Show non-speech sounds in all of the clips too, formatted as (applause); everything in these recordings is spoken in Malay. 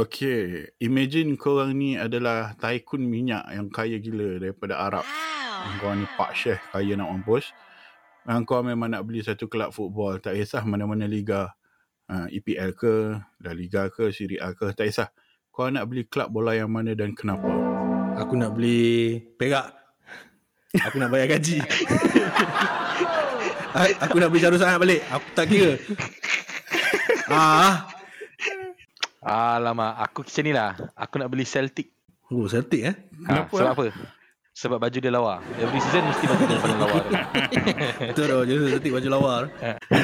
Okay, imagine korang ni adalah tycoon minyak yang kaya gila daripada Arab. Kau ni Pak Syekh kaya nak mampus. Dan kau memang nak beli satu kelab football. Tak kisah mana-mana liga. Uh, EPL ke, La Liga ke, Serie A ke. Tak kisah. Kau nak beli kelab bola yang mana dan kenapa? Aku nak beli perak. Aku nak bayar gaji. (laughs) aku nak beli Syarul Sangat balik. Aku tak kira. (laughs) ah, Alamak, aku macam ni lah. Aku nak beli Celtic. Oh, Celtic eh. Ha, Kenapa? sebab apa? Sebab baju dia lawa. Every season mesti baju dia paling lawa. tu. Betul dah, jadi Celtic baju lawa. tu.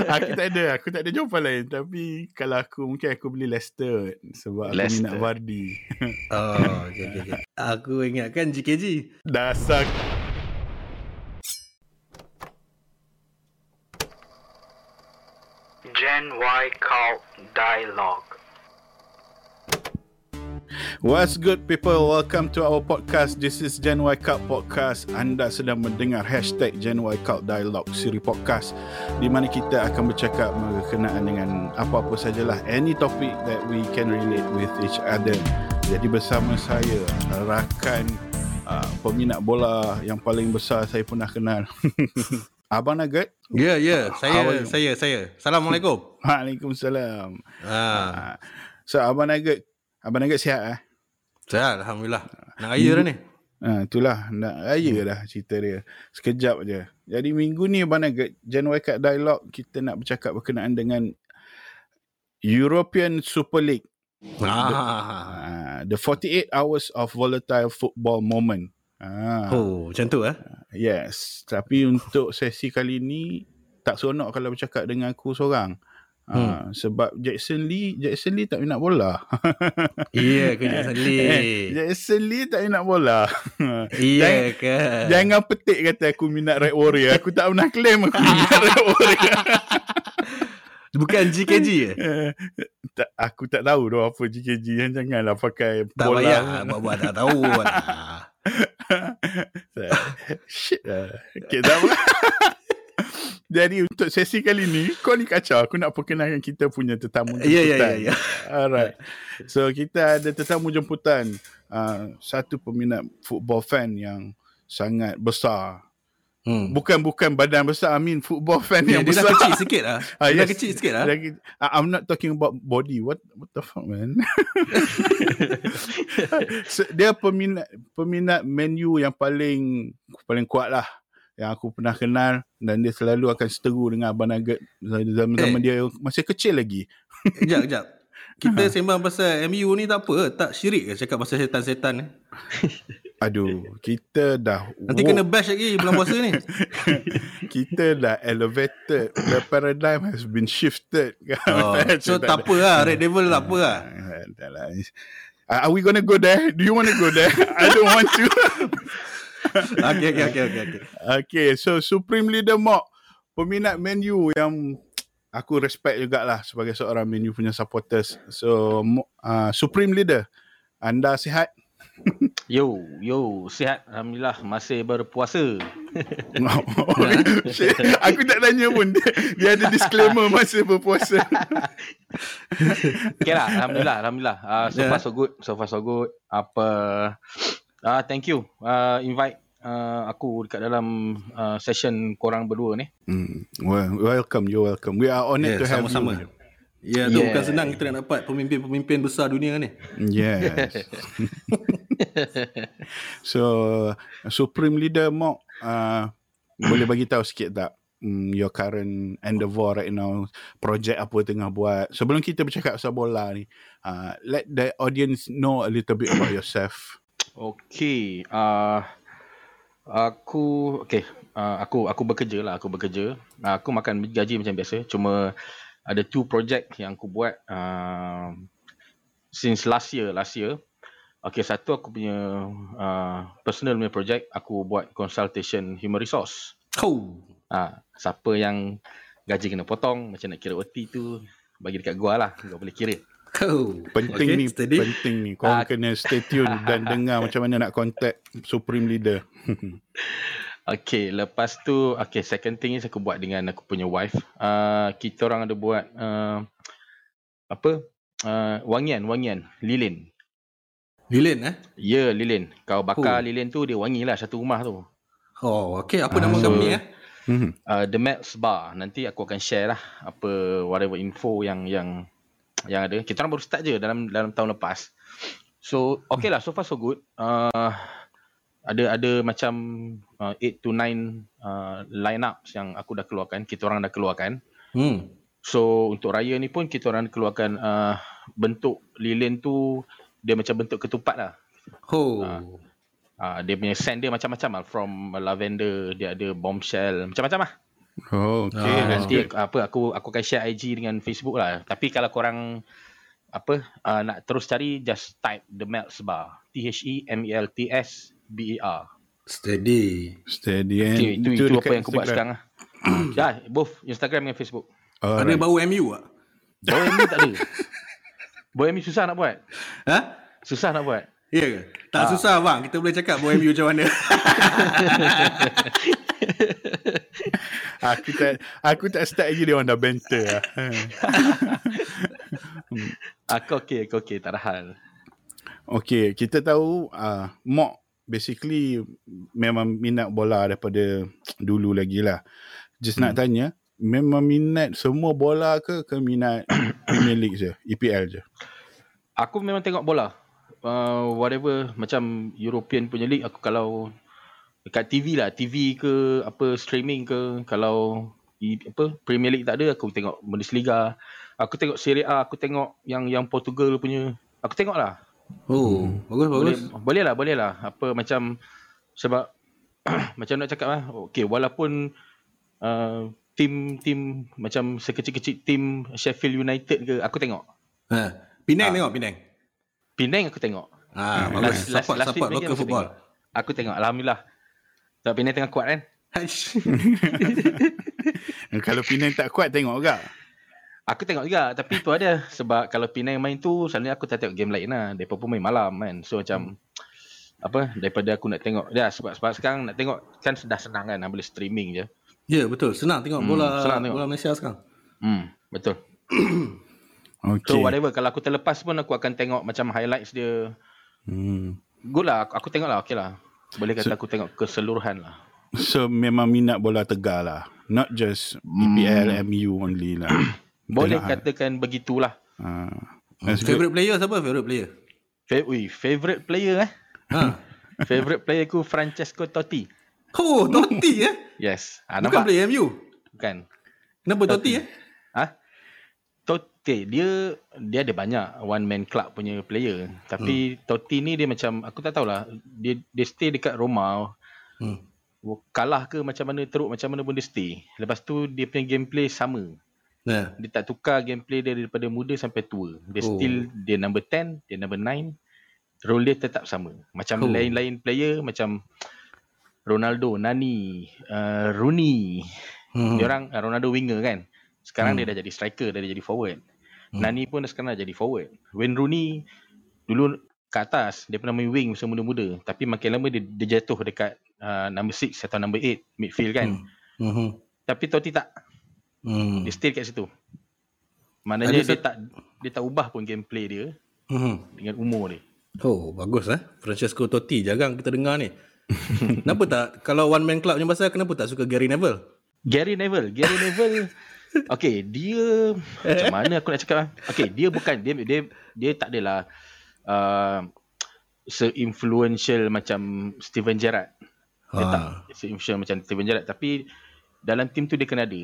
aku tak ada. Aku tak ada jawapan lain. Tapi kalau aku, mungkin aku beli Leicester. Sebab aku Leicester. minat Vardy. (laughs) Oh, okay, okay, okay. Aku ingatkan GKG. Dasar Gen Y Cult Dialogue. What's good people? Welcome to our podcast. This is Gen Y Cult Podcast. Anda sedang mendengar hashtag Gen Y Cult Dialogue siri podcast di mana kita akan bercakap berkenaan dengan apa-apa sajalah any topic that we can relate with each other. Jadi bersama saya rakan uh, peminat bola yang paling besar saya pernah kenal. (laughs) Abang Nugget. Ya, yeah, ya. Yeah. Saya, saya, saya. Assalamualaikum. Waalaikumsalam. Ah, Uh, so Abang Nugget, Abang Nugget sihat eh? saya Alhamdulillah. Nak raya dah ni. Ha, itulah nak raya dah cerita dia. Sekejap je. Jadi minggu ni Abang Nugget, Y Cut Dialogue kita nak bercakap berkenaan dengan European Super League. Ah. Uh, the 48 hours of volatile football moment. Ah, Oh, macam tu eh. Yes. Tapi untuk sesi kali ni tak seronok kalau bercakap dengan aku seorang. Hmm. sebab Jackson Lee Jackson Lee tak minat bola. (laughs) Iya ke Jackson Eh, Lee? Jackson Lee tak minat bola. (laughs) Iya ke? Jangan petik kata aku minat Red Warrior. Aku tak pernah claim aku (laughs) minat Red Warrior. Bukan GKG ke? Eh, tak, aku tak tahu dah apa GKG yang janganlah pakai Tak bola. payah buat-buat tak tahu. Shit lah. Okay, tak apa. (laughs) Jadi untuk sesi kali ni, kau ni kacau. Aku nak perkenalkan kita punya tetamu Ya, ya, jemputan. ya, ya. Alright. So kita ada tetamu jemputan. Uh, satu peminat football fan yang sangat besar. Hmm. Bukan bukan badan besar, I mean football fan Ya, yang dia besar. dah kecil sikit lah. (laughs) Ah, Dia dah yes. kecil sikit lah. I- I'm not talking about body. What what the fuck man? (laughs) so, dia peminat peminat menu yang paling paling kuat lah yang aku pernah kenal dan dia selalu akan seteru dengan Abang Nugget zaman-zaman Eh. dia masih kecil lagi. Kejap, kejap. (laughs) Kita sembang pasal MU ni tak apa. Tak syirik ke cakap pasal setan-setan ni? (laughs) Aduh, kita dah Nanti woke. kena bash lagi bulan puasa ni. (laughs) kita dah elevated. The paradigm has been shifted. Oh, so tak apa lah. Red Devil tak apa lah. Are we gonna go there? Do you want to go there? I don't want to. (laughs) Okay, okay, okay, okay. okay. Okay, so Supreme Leader Mock, peminat Man U yang aku respect jugalah sebagai seorang Man U punya supporters. So, Mo- uh, Supreme Leader, anda sihat? (laughs) Yo, yo, sihat. Alhamdulillah masih berpuasa. (laughs) Aku tak tanya pun. Dia, dia ada disclaimer masa berpuasa. Okay lah, Alhamdulillah, Alhamdulillah. Uh, so Yeah. far so good, so far so good. Apa, uh, thank you. Uh, invite uh, aku dekat dalam uh, session korang berdua ni. Hmm, well, welcome, you're welcome. We are honored Yeah, to have sama-sama. you. Ya, tu Yeah. bukan senang kita nak dapat pemimpin-pemimpin besar dunia ni. Yes. (laughs) so, Supreme Leader Mock, uh, boleh bagi tahu sikit tak um, your current endeavour right now, projek apa tengah buat. Sebelum kita bercakap pasal bola ni, uh, let the audience know a little bit about yourself. Okay, uh, aku okay, uh, aku aku bekerja lah, aku bekerja. Uh, aku makan gaji macam biasa, cuma ada two project yang aku buat uh, since last year, last year. Okay, satu aku punya uh, personal punya project, aku buat consultation human resource. Oh. Ah, siapa yang gaji kena potong, macam nak kira OT tu, bagi dekat gua lah, gua boleh kira. Oh. Penting Okay, ni, steady. penting ni. Kau Ah. kena stay tune dan (laughs) dengar macam mana nak contact Supreme Leader. (laughs) Okay, lepas tu, okay, second thing is aku buat dengan aku punya wife. Uh, kita orang ada buat, uh, apa, uh, wangian, wangian, lilin. Lilin eh? Ya, lilin. Kau bakar Oh. lilin tu dia wangi lah satu rumah tu. Oh, okey. Apa nama Ah. company eh? Mhm. Uh, The Melts Bar. Nanti aku akan share lah apa whatever info yang yang yang ada. Kita orang baru start je dalam dalam tahun lepas. So, okay lah. So far so good. Uh, ada ada macam uh, 8 to 9 uh, line-ups yang aku dah keluarkan. Kita orang dah keluarkan. Hmm. So untuk raya ni pun kita orang keluarkan uh, bentuk lilin tu dia macam bentuk ketupat lah. Oh. Ah. Uh, dia punya scent dia macam-macam lah. From lavender, dia ada bombshell, macam-macam lah. Oh, okay. Ah, Nanti good. apa aku aku akan share IG dengan Facebook lah. Tapi kalau korang apa uh, nak terus cari just type the Melts Bar. T H E M E L T S B E R. Steady. Steady. And Okay, itu, itu, apa dekat yang aku buat sekarang lah. (coughs) Dah, both Instagram dan Facebook. Alright. Ada bau MU tak? Bawa MU tak ada. Bawa MU susah nak buat. Ha? Susah nak buat. Ya ke? Tak Ah. susah bang. Kita boleh cakap bau MU macam mana. (laughs) aku tak aku tak start lagi dia orang dah banter lah. (laughs) Aku okey, aku okey, tak ada hal. Okay, kita tahu uh, Mok basically memang minat bola daripada dulu lagi lah. Just nak tanya, memang minat semua bola ke ke minat (coughs) Premier League je, EPL je? Aku memang tengok bola. Uh, whatever macam European punya league aku kalau dekat TV lah, TV ke apa streaming ke kalau i- apa Premier League tak ada aku tengok Bundesliga. Aku tengok Serie A, aku tengok yang yang Portugal punya. Aku tengok lah. Oh, bagus bagus. Boleh, boleh lah, boleh lah. Apa macam sebab (clears throat) macam nak cakap lah. Okay, walaupun uh, tim tim macam sekecil-kecil tim Sheffield United ke aku tengok. Ha. Penang Ah. tengok Penang. Penang aku tengok. Ah, Hmm. bagus. Support last support local football. tengok. Aku tengok alhamdulillah. Sebab Penang tengah kuat kan. (laughs) Kalau Penang tak kuat tengok juga. Aku tengok juga tapi tu ada sebab kalau Penang main tu selalunya aku tak tengok game lain lah. Depa pun main malam kan. So macam apa daripada aku nak tengok ya sebab sebab sekarang nak tengok kan dah senang kan boleh streaming je. Ya, betul. Senang tengok Hmm, bola senang tengok. bola Malaysia sekarang. Hmm betul. (clears throat) Okay. So whatever kalau aku terlepas pun aku akan tengok macam highlights dia. Hmm. Good lah aku, aku tengok lah okey lah. Boleh kata aku tengok keseluruhan lah. So memang minat bola tegar lah. Not just EPL, MU only lah. (clears throat) Boleh Tengok, katakan begitulah. ah. Good. Favorite player siapa? Favorite player? Fa- ui, favorite player eh. Ha. (laughs) favorite player ku Francesco Totti. Oh, Totti eh. (laughs) Yes. Ah, Bukan nampak? player MU. Bukan. Kenapa Totti eh? Totti dia dia ada banyak one man club punya player. Tapi hmm. Totti ni dia macam aku tak tahulah dia dia stay dekat Roma. Hmm. Kalah ke macam mana teruk macam mana pun dia stay. Lepas tu dia punya gameplay sama. Nah. Dia tak tukar gameplay dia daripada muda sampai tua. Dia Oh. still dia number 10, dia number 9. Role dia tetap sama. Macam Oh. lain-lain player macam Ronaldo, Nani, uh, Rooney. Hmm. Dia orang uh, Ronaldo winger kan. Sekarang Hmm. hmm. dia dah jadi striker, dia dah jadi forward. Hmm. Nani pun sekarang dah jadi forward. Wayne Rooney dulu ke atas, dia pernah main wing masa muda-muda. Tapi makin lama dia, dia jatuh dekat uh, number 6 atau number 8 midfield kan. Hmm. Hmm. Tapi Totti tak. Hmm. Dia stay kat situ. Maknanya Ada dia tak dia tak ubah pun gameplay dia Hmm. dengan umur dia. Oh, bagus eh. Francesco Totti jarang kita dengar ni. (laughs) kenapa tak kalau one man club punya pasal kenapa tak suka Gary Neville? Gary Neville, Gary Neville Okay, dia macam mana aku nak cakap ah? Okay, dia bukan dia dia dia tak adalah uh, se-influential macam Steven Gerrard. Dia Ah. tak se-influential macam Steven Gerrard tapi dalam tim tu dia kena ada.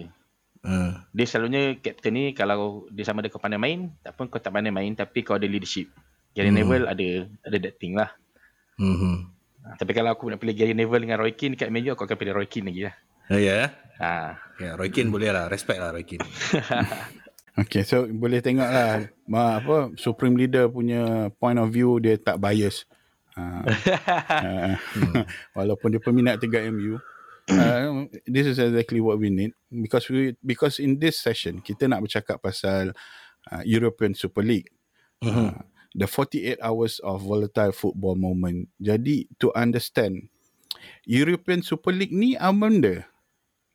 Ha. Dia selalunya captain ni kalau dia sama ada kau pandai main, tak pun kau tak pandai main tapi kau ada leadership. Gary Hmm. Neville ada ada that thing lah. Hmm. Ha, tapi kalau aku nak pilih Gary Neville dengan Roy Keane dekat Man U, aku akan pilih Roy Keane lagi lah. Ya. Yeah. Ha. Ya, Roy Keane boleh lah. Respect lah Roy Keane. (laughs) Okay, so boleh tengok lah ma, apa Supreme Leader punya point of view dia tak bias. Uh, (laughs) uh, (laughs) walaupun dia peminat tegar MU. Uh, this is exactly what we need because we because in this session kita nak bercakap pasal uh, European Super League. Uh, the 48 hours of volatile football moment. Jadi to understand European Super League ni apa benda?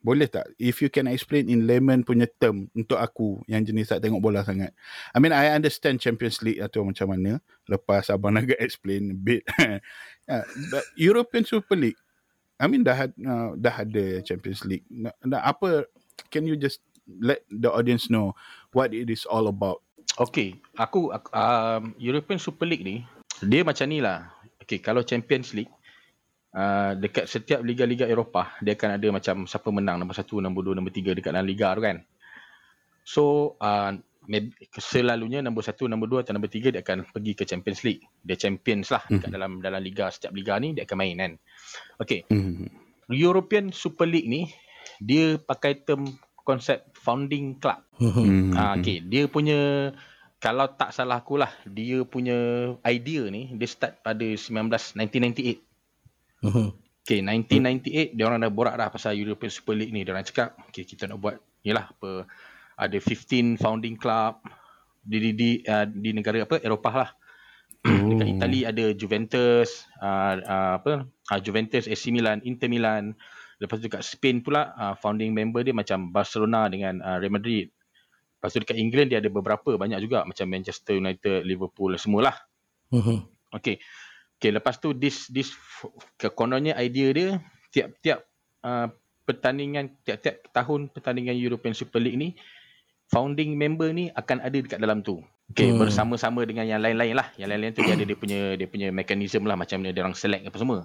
Boleh tak? If you can explain in layman punya term untuk aku yang jenis tak tengok bola sangat. I mean, I understand Champions League atau macam mana. Lepas Abang Naga (laughs) explain a bit. uh, (laughs) but European Super League, I mean, dah, uh, dah ada Champions League. Nah, nah, apa, can you just let the audience know what it is all about? Okay, aku, aku um, European Super League ni, dia macam ni lah. Okay, kalau Champions League, uh, dekat setiap liga-liga Eropah, dia akan ada macam siapa menang nombor satu, nombor dua, nombor tiga dekat dalam liga tu kan. So, uh, selalunya nombor satu, nombor dua atau nombor tiga dia akan pergi ke Champions League. Dia champions lah dekat dalam dalam liga, setiap liga ni dia akan main kan. Okay, Mm. European Super League ni, dia pakai term konsep founding club. Mm. Ah, okay. Dia punya kalau tak salah aku lah, dia punya idea ni dia start pada 19 1998. Mhm. Okay, 1998 dia orang dah borak dah pasal European Super League ni. Dia orang cakap, okay kita nak buat yalah apa ada 15 founding club di di di, uh, di negara apa Eropah lah. Dekat Itali ada Juventus, uh, uh, apa uh, Juventus, AC Milan, Inter Milan. Lepas tu dekat Spain pula uh, founding member dia macam Barcelona dengan uh, Real Madrid. Lepas tu dekat England dia ada beberapa banyak juga macam Manchester United, Liverpool semualah. Mhm. Okay. Okay, lepas tu this this kekononnya idea dia tiap-tiap uh, pertandingan tiap-tiap tahun pertandingan European Super League ni founding member ni akan ada dekat dalam tu. Okay, Hmm. bersama-sama dengan yang lain-lain lah. Yang lain-lain tu dia ada dia punya dia punya mekanisme lah macam mana dia orang select apa semua.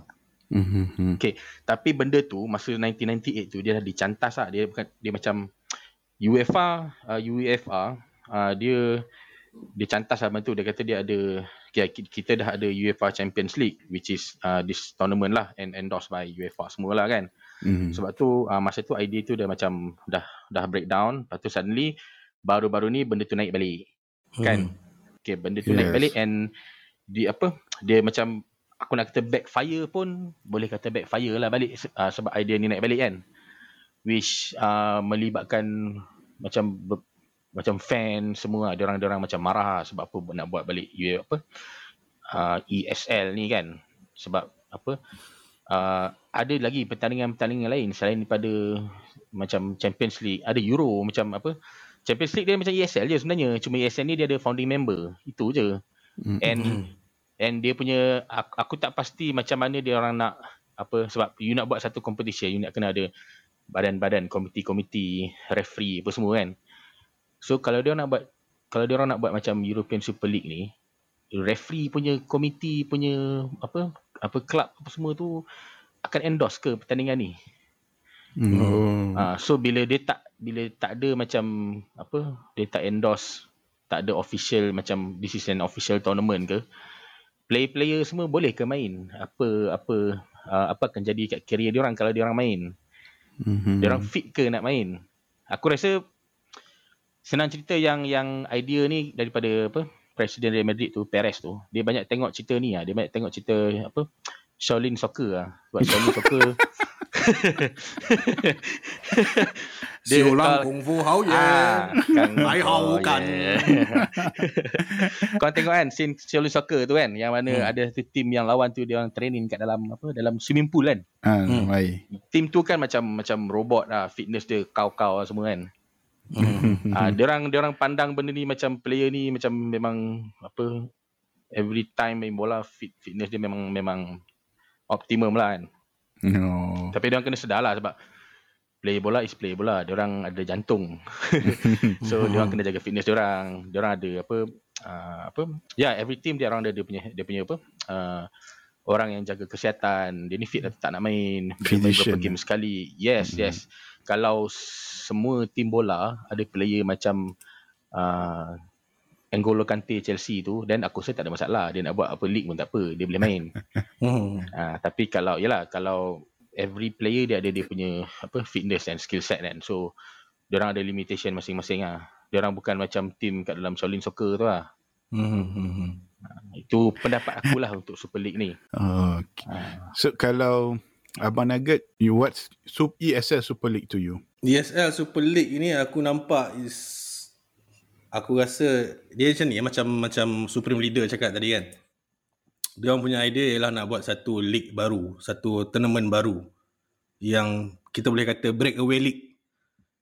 Mm-hmm. Okay, tapi benda tu masa 1998 tu dia dah dicantas lah. Dia bukan dia macam UEFA, uh, UEFA uh, dia dia cantas lah tu. Dia kata dia ada kita dah ada UEFA Champions League which is uh, this tournament lah and endorsed by UEFA semualah kan. Mm-hmm. Sebab tu uh, masa tu idea tu dah macam dah dah breakdown. Lepas tu suddenly baru-baru ni benda tu naik balik. Kan? Okay, benda tu yes. naik balik and di apa? Dia macam aku nak kata backfire pun boleh kata backfire lah balik uh, sebab idea ni naik balik kan. Which uh, melibatkan macam ber, macam fan semua dia orang orang macam marah sebab apa nak buat balik U apa uh, ESL ni kan. Sebab apa uh, ada lagi pertandingan-pertandingan lain selain daripada macam Champions League. Ada Euro macam apa Champions League dia macam ESL je sebenarnya. Cuma ESL ni dia ada founding member. Itu je. And and dia punya aku, aku tak pasti macam mana dia orang nak apa sebab you nak buat satu competition you nak kena ada badan-badan komiti-komiti referee apa semua kan so kalau dia nak buat kalau dia orang nak buat macam European Super League ni referee punya komiti punya apa apa club apa semua tu akan endorse ke pertandingan ni? Oh. Ah, so bila dia tak bila tak ada macam apa dia tak endorse tak ada official macam this is an official tournament ke player-player semua boleh ke main? Apa apa uh, apa akan jadi kat career dia orang kalau dia orang main? Mm-hmm. dia orang fit ke nak main? Aku rasa senang cerita yang yang idea ni daripada apa Presiden Real Madrid tu Perez tu dia banyak tengok cerita ni ah dia banyak tengok cerita apa Shaolin Soccer ah sebab Shaolin (laughs) Soccer (laughs) Dia ulang kalau- kung fu hao ye. Ah, kan. Ai hao kan. (laughs) Kau tengok kan scene Shaolin Soccer tu kan yang mana Hmm. ada satu team yang lawan tu dia orang training kat dalam apa dalam swimming pool kan. Ah, Hmm. Team tu kan macam macam robot lah, fitness dia kau-kau lah semua kan. (laughs) Ah, dia orang dia orang pandang benda ni macam player ni macam memang apa every time main bola fit, fitness dia memang memang optimum lah kan. No. Tapi dia orang kena sedar lah sebab play bola is play bola. Dia orang ada jantung. (laughs) so dia orang kena jaga fitness dia orang. Dia orang ada apa uh, apa ya yeah, every team dia orang ada dia punya dia punya apa uh, orang yang jaga kesihatan. Dia ni fit atau tak nak main. Dia main beberapa game sekali. Yes, yes. Kalau semua tim bola ada player macam uh, N'Golo Kante Chelsea tu dan aku rasa tak ada masalah. Dia nak buat apa league pun tak apa. Dia boleh main. (laughs) Hmm. Ah, tapi kalau yalah kalau every player dia ada dia punya apa fitness and skill set kan. So dia orang ada limitation masing-masing ah. Dia orang bukan macam team kat dalam Shaolin Soccer tu lah. Hmm. Hmm. Itu pendapat aku lah untuk Super League ni. Okay. Ah. So kalau Abang Nugget, you what's Sup ESL Super League to you? ESL Super League ni aku nampak is aku rasa dia macam ni macam macam Supreme Leader cakap tadi kan. Dia orang punya idea ialah nak buat satu league baru, satu tournament baru yang kita boleh kata breakaway league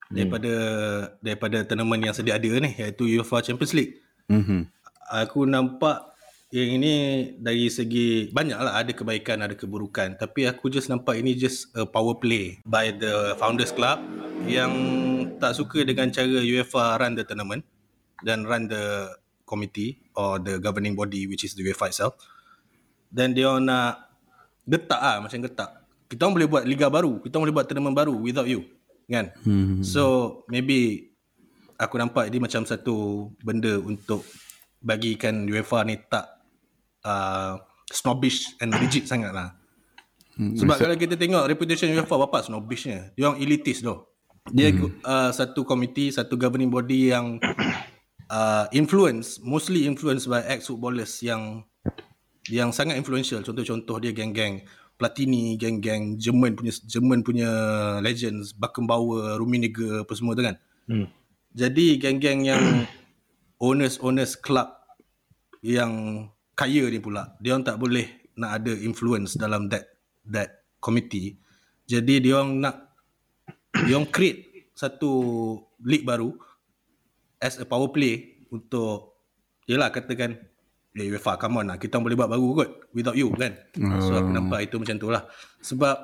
daripada daripada tournament yang sedia ada ni iaitu UEFA Champions League. Mhm. Aku nampak yang ini dari segi banyaklah ada kebaikan ada keburukan. Tapi aku just nampak ini just a power play by the founders club yang tak suka dengan cara UEFA run the tournament dan run the committee or the governing body which is the UEFA itself. Dan dia nak getak ah macam getak. Kita orang boleh buat liga baru kita orang boleh buat tournament baru without you kan? Hmm. so maybe aku nampak ini macam satu benda untuk bagikan UEFA ni tak uh, snobbish and rigid sangat lah. Hmm, Sebab kalau kita tengok reputation UEFA apa snobbishnya. Dia orang elitis tu. Dia hmm. uh, satu komiti, satu governing body yang uh, influence, mostly influenced by ex-footballers yang yang sangat influential. Contoh-contoh dia geng-geng Platini, geng-geng Jerman punya Jerman punya legends, Beckenbauer, Rummenigge apa semua tu kan. Hmm. Jadi geng-geng yang owners-owners club yang kaya ni pula, dia orang tak boleh nak ada influence dalam that that committee. Jadi dia orang nak dia orang create satu league baru as a power play untuk yelah katakan ya UEFA come on lah. Kita boleh buat baru kot without you kan? So aku nampak itu macam tu lah. Sebab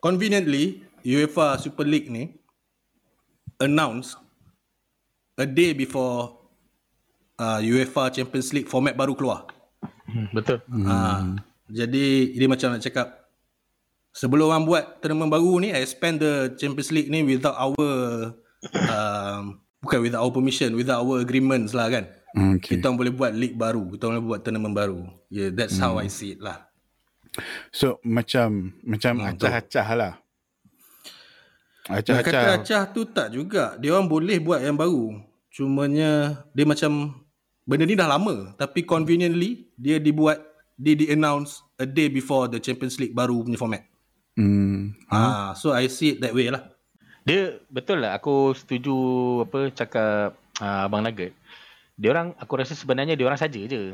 conveniently UEFA Super League ni announce a day before uh, UEFA Champions League format baru keluar. Hmm, betul. Hmm. jadi ini macam nak cakap sebelum orang buat tournament baru ni I spend the Champions League ni without our um, bukan without our permission, without our agreements lah kan. Okay. Kita orang boleh buat league baru, kita orang boleh buat tournament baru. Yeah, that's how I see it lah. So macam macam Hmm, acah-acah lah. Nak kata Acah-acah. acah tu tak juga. Dia orang boleh buat yang baru. Cumanya dia macam benda ni dah lama tapi conveniently dia dibuat dia di-announce a day before the Champions League baru punya format. Hmm. Ah, so I see it that way lah. Dia betul lah aku setuju apa cakap uh, abang Nugget. Dia orang aku rasa sebenarnya dia orang saja je.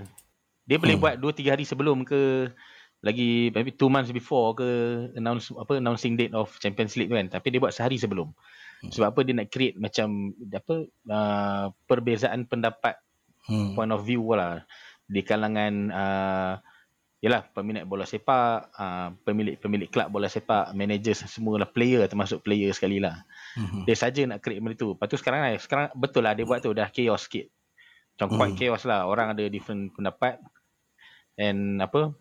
Dia boleh buat 2 3 hari sebelum ke lagi maybe 2 months before ke announce apa announcing date of Champions League tu kan. Tapi dia buat sehari sebelum. Sebab apa dia nak create macam apa uh, perbezaan pendapat Hmm. point of view lah di kalangan uh, yalah peminat bola sepak, uh, pemilik-pemilik kelab bola sepak, managers semualah player termasuk player sekali lah. Hmm. Dia saja nak create benda tu. Lepas tu sekarang lah, sekarang betul lah dia buat tu dah chaos sikit. Macam Hmm. quite chaos lah. Orang ada different pendapat. And apa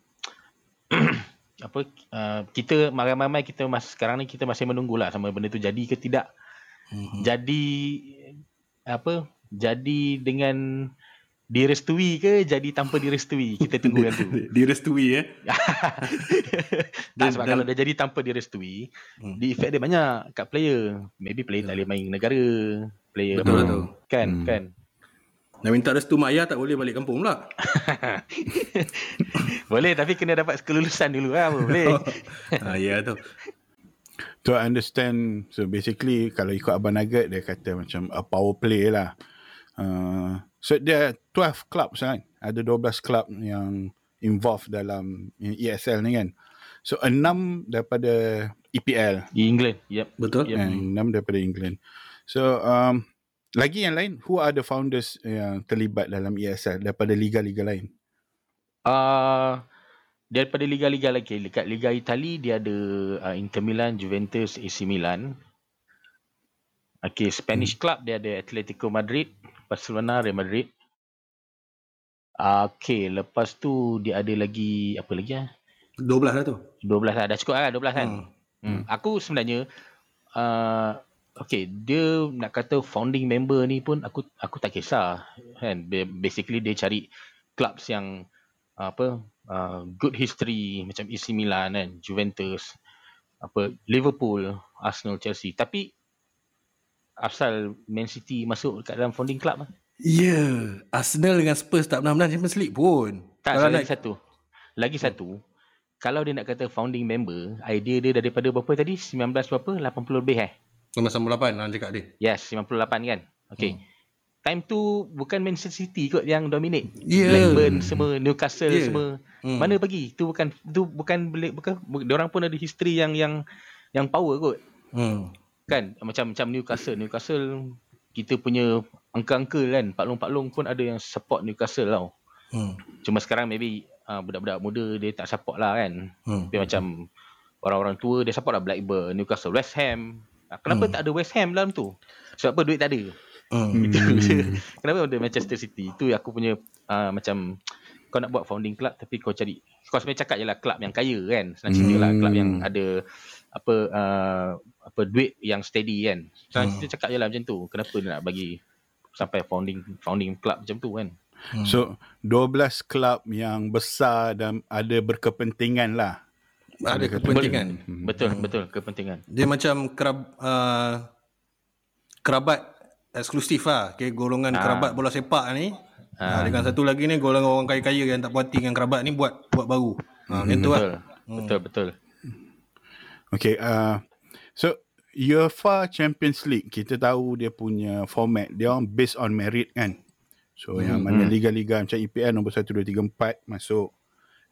(clears throat) apa uh, kita ramai-ramai kita mas, sekarang ni kita masih menunggulah sama benda tu jadi ke tidak. Hmm. Jadi apa jadi dengan direstui ke jadi tanpa direstui kita tunggu yang tu (laughs) Direstui eh. (laughs) tak, sebab kalau dia jadi tanpa direstui Hmm. di effect dia banyak kat player maybe player tak boleh main negara player Betul, betul. kan Hmm. kan Nak minta restu mak ayah tak boleh balik kampung pula. (laughs) boleh tapi kena dapat kelulusan dulu lah apa boleh ah, ya tu. To understand, so basically kalau ikut Abang Nugget, dia kata macam a power play lah. Uh, so dia 12 clubs kan? Ada 12 club yang involved dalam ESL ni kan? So 6 daripada EPL. di England yep Betul? Yep. and 6 daripada England. So um, lagi yang lain, who are the founders yang terlibat dalam ESL daripada liga-liga lain? Uh, daripada liga-liga lagi dekat Liga Itali dia ada uh, Inter Milan, Juventus, AC Milan. Okay, Spanish club dia ada Atletico Madrid, Barcelona, Real Madrid. Uh, okay, lepas tu dia ada lagi apa lagi ah? 12 dah tu. 12 lah, dah cukup lah 12 kan. Hmm. Hmm. Aku sebenarnya uh, okay, dia nak kata founding member ni pun aku aku tak kisah kan. Ba- Basically dia cari clubs yang apa uh, good history macam AC Milan kan, Juventus, apa Liverpool, Arsenal, Chelsea. Tapi asal Man City masuk kat dalam founding club lah. Ya, yeah. Arsenal dengan Spurs tak pernah menang Champions League pun. Tak, Kalau lagi nak satu. Lagi satu. Kalau dia nak kata founding member, idea dia daripada berapa tadi? 19 berapa? 80 lebih eh? Nombor 98 orang cakap dia. Yes, 58 kan. Okay. Hmm. Time tu bukan Manchester City kot yang dominate. Ya. Blackburn semua, Newcastle Yeah. semua. Hmm. Mana pergi? Tu bukan tu bukan bukan dia orang pun ada history yang yang yang power kot. Hmm. Kan macam macam Newcastle, Newcastle kita punya angka-angka kan, Pak Long Pak Long pun ada yang support Newcastle tau. Hmm. Cuma sekarang maybe uh, budak-budak muda dia tak support lah kan. Hmm. Tapi macam orang-orang tua dia support lah Blackburn, Newcastle, West Ham. Ah, Kenapa Hmm. tak ada West Ham dalam tu? Sebab apa duit tak ada. Hmm. (laughs) Itu Kenapa ada Manchester City? Itu aku punya uh, macam kau nak buat founding club tapi kau cari kau sebenarnya cakap je lah club yang kaya kan. Senang cerita lah club yang ada apa uh, apa duit yang steady kan. Senang Hmm. cerita cakap je lah macam tu. Kenapa dia nak bagi sampai founding founding club macam tu kan. Hmm. So 12 klub yang besar dan ada berkepentingan lah. Ada kata- kepentingan. Hmm. Betul betul kepentingan. Dia macam kerab, uh, kerabat eksklusif lah. Okay, golongan Ah. kerabat bola sepak ni. Ah. dengan satu lagi ni golongan orang kaya-kaya yang tak puas hati dengan kerabat ni buat buat baru. Ha, macam tu lah. Betul. Betul betul. Okay, uh, so UEFA Champions League kita tahu dia punya format dia orang based on merit kan. So hmm. yang mana liga-liga macam EPL nombor 1 2 3 4 masuk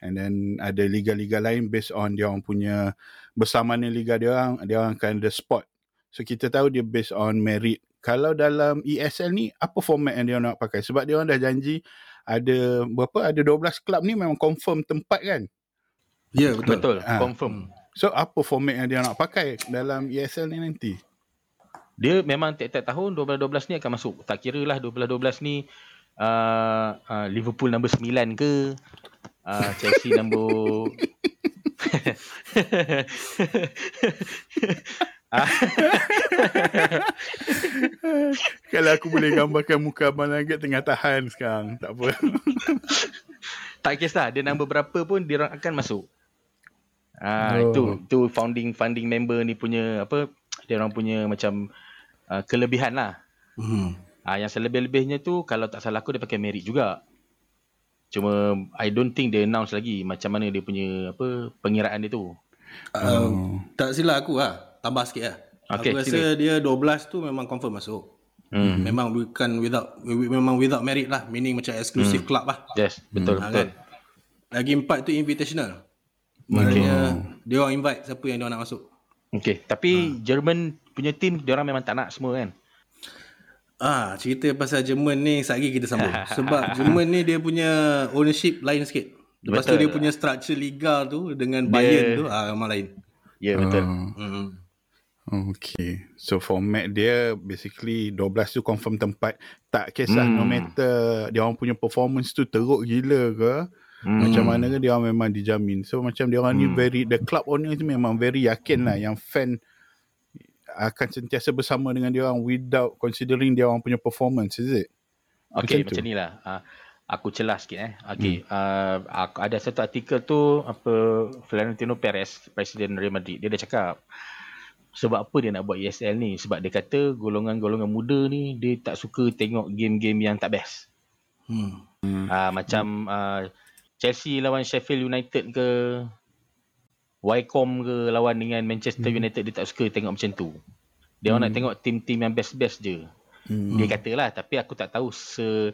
and then ada liga-liga lain based on dia orang punya besar mana liga dia orang dia orang akan ada spot. So kita tahu dia based on merit. Kalau dalam ESL ni apa format yang dia orang nak pakai? Sebab dia orang dah janji ada berapa ada 12 klub ni memang confirm tempat kan. Ya, betul. Betul. Ah. Confirm. So apa format yang dia nak pakai dalam ESL ni nanti? Dia memang tiap-tiap tahun 12-12 ni akan masuk. Tak kira lah 12-12 ni uh, uh, Liverpool nombor 9 ke uh, Chelsea nombor (laughs) Kalau aku boleh gambarkan muka Abang Nugget tengah tahan sekarang. Tak apa. (laughs) tak kisah dia nombor berapa pun dia akan masuk. Ah Oh. itu itu founding founding member ni punya apa dia orang punya macam uh, kelebihan lah. Hmm. Ah yang selebih-lebihnya tu kalau tak salah aku dia pakai merit juga. Cuma I don't think dia announce lagi macam mana dia punya apa pengiraan dia tu. Uh, tak silap aku lah. Tambah sikit lah. Okey, aku rasa dia 12 tu memang confirm masuk. Hmm. Memang bukan without memang without merit lah. Meaning macam exclusive club lah. Yes, betul Ha, betul. kan? Lagi empat tu invitational. Maknanya dia orang invite siapa yang dia orang nak masuk. Okey, tapi Jerman punya team dia orang memang tak nak semua kan. Ah, cerita pasal Jerman ni lagi kita sambung. (laughs) Sebab Jerman ni dia punya ownership lain sikit. Lepas tu Betul. dia punya structure liga tu dengan Bayern tu ah memang lain. Ya betul. Hmm. Okay. So format dia basically 12 tu confirm tempat. Tak kisah Hmm. no matter dia orang punya performance tu teruk gila ke. Hmm. Macam mana ke dia memang dijamin. So macam dia orang ni very the club owner tu memang very yakin lah yang fan akan sentiasa bersama dengan dia orang without considering dia orang punya performance is it? Okey, Macam macam ni lah. Uh, aku celah sikit eh. Okey, hmm. uh, aku ada satu artikel tu apa Florentino Perez, Presiden Real Madrid, dia dah cakap sebab apa dia nak buat ESL ni? Sebab dia kata golongan-golongan muda ni dia tak suka tengok game-game yang tak best. Hmm. Uh, macam uh, Chelsea lawan Sheffield United ke Wycombe ke lawan dengan Manchester United dia tak suka tengok macam tu. Dia orang nak tengok tim-tim yang best-best je. Hmm. Dia katalah tapi aku tak tahu se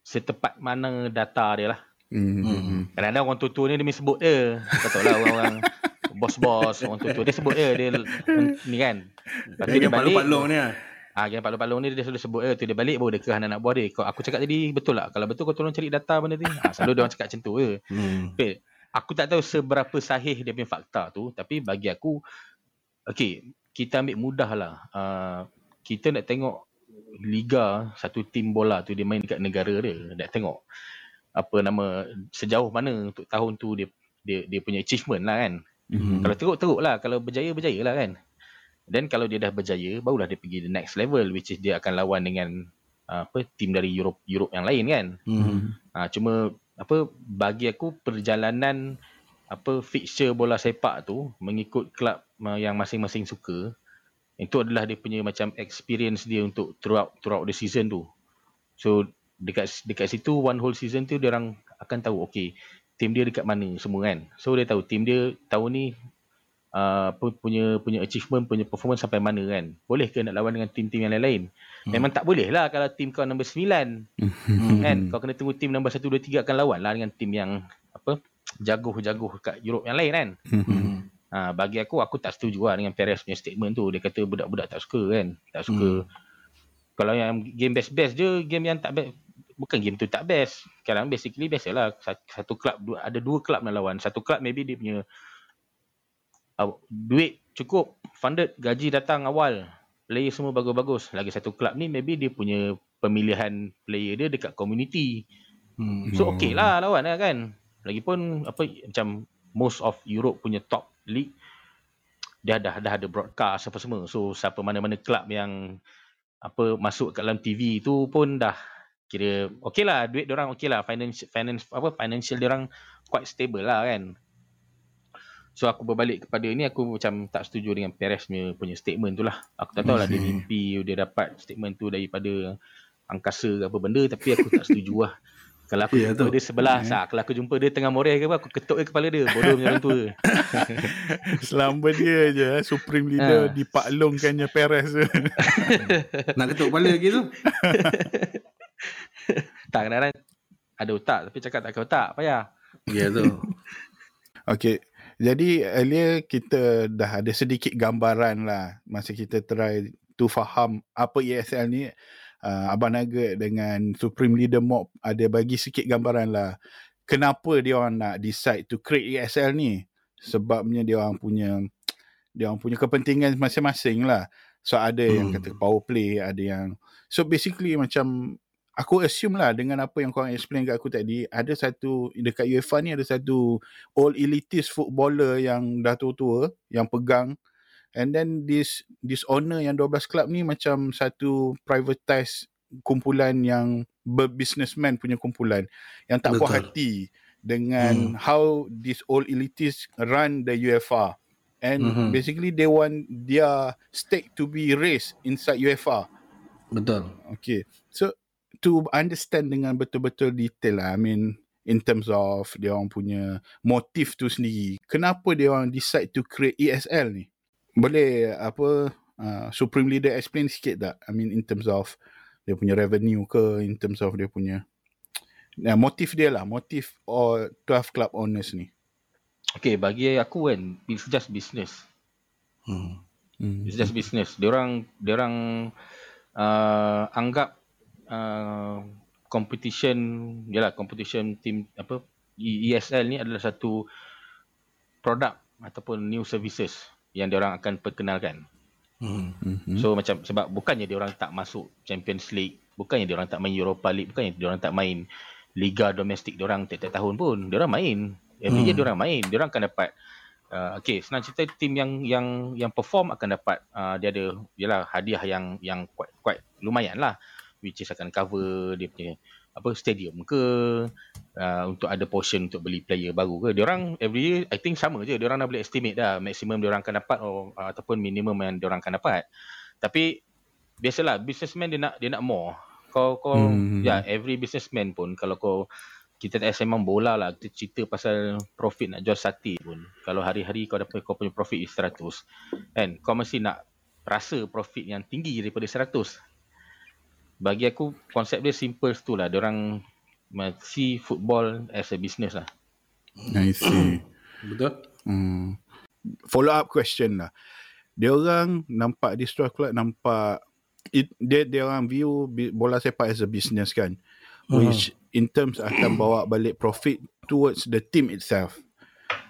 setepat mana data dia lah. Hmm. Kadang-kadang orang tua-tua ni dia mesti sebut dia. Kau tahu lah orang-orang (laughs) bos-bos orang tua-tua dia sebut dia dia ni kan. Lepas Dia dia yang balik. palung-palung ni lah. Ah, yang palung-palung ni dia selalu sebut dia tu dia balik baru dia ke anak-anak buah dia. Kau aku cakap tadi betul tak? Kalau betul kau tolong cari data benda ni. Ah, selalu dia orang cakap macam tu je. Hmm. Tapi aku tak tahu seberapa sahih dia punya fakta tu tapi bagi aku okey kita ambil mudah lah uh, kita nak tengok liga satu tim bola tu dia main dekat negara dia nak tengok apa nama sejauh mana untuk tahun tu dia dia dia punya achievement lah kan Hmm. kalau teruk teruk lah kalau berjaya berjaya lah kan dan kalau dia dah berjaya barulah dia pergi the next level which is dia akan lawan dengan uh, apa tim dari Europe Europe yang lain kan Hmm. Ha, cuma apa bagi aku perjalanan apa fixture bola sepak tu mengikut klub uh, yang masing-masing suka itu adalah dia punya macam experience dia untuk throughout throughout the season tu. So dekat dekat situ one whole season tu dia orang akan tahu okey tim dia dekat mana semua kan. So dia tahu tim dia tahun ni uh, punya punya achievement punya performance sampai mana kan. Boleh ke nak lawan dengan tim-tim yang lain-lain? Memang tak boleh lah kalau tim kau nombor 9 Hmm. kan kau kena tunggu tim nombor 1 2 3 akan lawan lah dengan tim yang apa jaguh-jaguh kat Europe yang lain kan Hmm. ha, Ha, bagi aku, aku tak setuju lah dengan Perez punya statement tu. Dia kata budak-budak tak suka kan. Tak suka. Hmm. Kalau yang game best-best je, game yang tak best. Bukan game tu tak best. Sekarang basically biasalah. Satu club, ada dua club nak lawan. Satu club maybe dia punya uh, duit cukup. Funded, gaji datang awal. Player semua bagus-bagus. Lagi satu club ni maybe dia punya pemilihan player dia dekat community. Hmm. So okay lah lawan lah kan. Lagipun apa macam most of Europe punya top league dia dah dah ada broadcast apa semua. So siapa mana-mana club yang apa masuk kat dalam TV tu pun dah kira okey lah duit dia orang okey lah finance finance apa financial dia orang quite stable lah kan. So aku berbalik kepada ini aku macam tak setuju dengan Perez punya, punya statement tu lah. Aku tak tahu lah dia mimpi dia dapat statement tu daripada angkasa ke apa benda tapi aku tak setuju lah. (laughs) Kalau aku yeah, jumpa tu. dia sebelah yeah. sah. Kalau aku jumpa dia tengah moreh ke apa, aku ketuk ke kepala dia. Bodoh punya orang tua. (laughs) Selamba dia je, eh, Supreme Leader ha. dipaklongkannya Perez. (laughs) Nak ketuk kepala lagi tu? tak, kadang-kadang ada otak tapi cakap tak ada otak. Payah. Ya yeah, tu. okay. Jadi earlier kita dah ada sedikit gambaran lah masa kita try to faham apa ESL ni uh, Abang Nugget dengan Supreme Leader Mob ada bagi sikit gambaran lah kenapa dia orang nak decide to create ESL ni sebabnya dia orang punya dia orang punya kepentingan masing-masing lah so ada hmm. yang kata power play ada yang so basically macam aku assume lah dengan apa yang korang explain kat aku tadi ada satu dekat UEFA ni ada satu all elitist footballer yang dah tua-tua yang pegang And then this this owner yang 12 club ni macam satu privatized kumpulan yang berbusinessman punya kumpulan yang tak puas hati dengan hmm. how this old elitists run the UEFA. And mm-hmm. basically they want their stake to be raised inside UEFA. Betul. Okay. So to understand dengan betul-betul detail lah, I mean in terms of dia orang punya motif tu sendiri, kenapa dia orang decide to create ESL ni? boleh apa uh, supreme leader explain sikit tak i mean in terms of dia punya revenue ke in terms of dia punya (tsk) uh, motif dia lah motif or 12 club owners ni okay bagi aku kan it's just business hmm. Hmm. it's just business dia orang dia orang uh, anggap uh, competition yalah competition team apa ESL ni adalah satu produk ataupun new services yang dia orang akan perkenalkan. Mm-hmm. So macam sebab bukannya dia orang tak masuk Champions League, bukannya dia orang tak main Europa League, bukannya dia orang tak main liga domestik dia orang tiap-tiap tahun pun. Dia orang main. Every mm. year dia orang main. Dia orang akan dapat uh, okay, senang cerita tim yang yang yang perform akan dapat uh, dia ada yalah hadiah yang yang quite quite lumayan lah which is akan cover dia punya apa stadium ke uh, untuk ada portion untuk beli player baru ke. Dia orang every year i think sama je. Dia orang dah boleh estimate dah maksimum dia orang akan dapat or, uh, ataupun minimum yang dia orang akan dapat. Tapi biasalah businessman dia nak dia nak more. Kau kau hmm. ya yeah, every businessman pun kalau kau kita tak memang bola lah kita cerita pasal profit nak jual sati pun. Kalau hari-hari kau dapat kau punya profit is 100 kan kau mesti nak rasa profit yang tinggi daripada 100 bagi aku konsep dia simple tu lah. Orang see football as a business lah. I see. Betul. Hmm. Follow up question lah. Dia orang nampak di store club nampak it, dia dia orang view bola sepak as a business kan. Uh-huh. Which in terms akan bawa balik profit towards the team itself.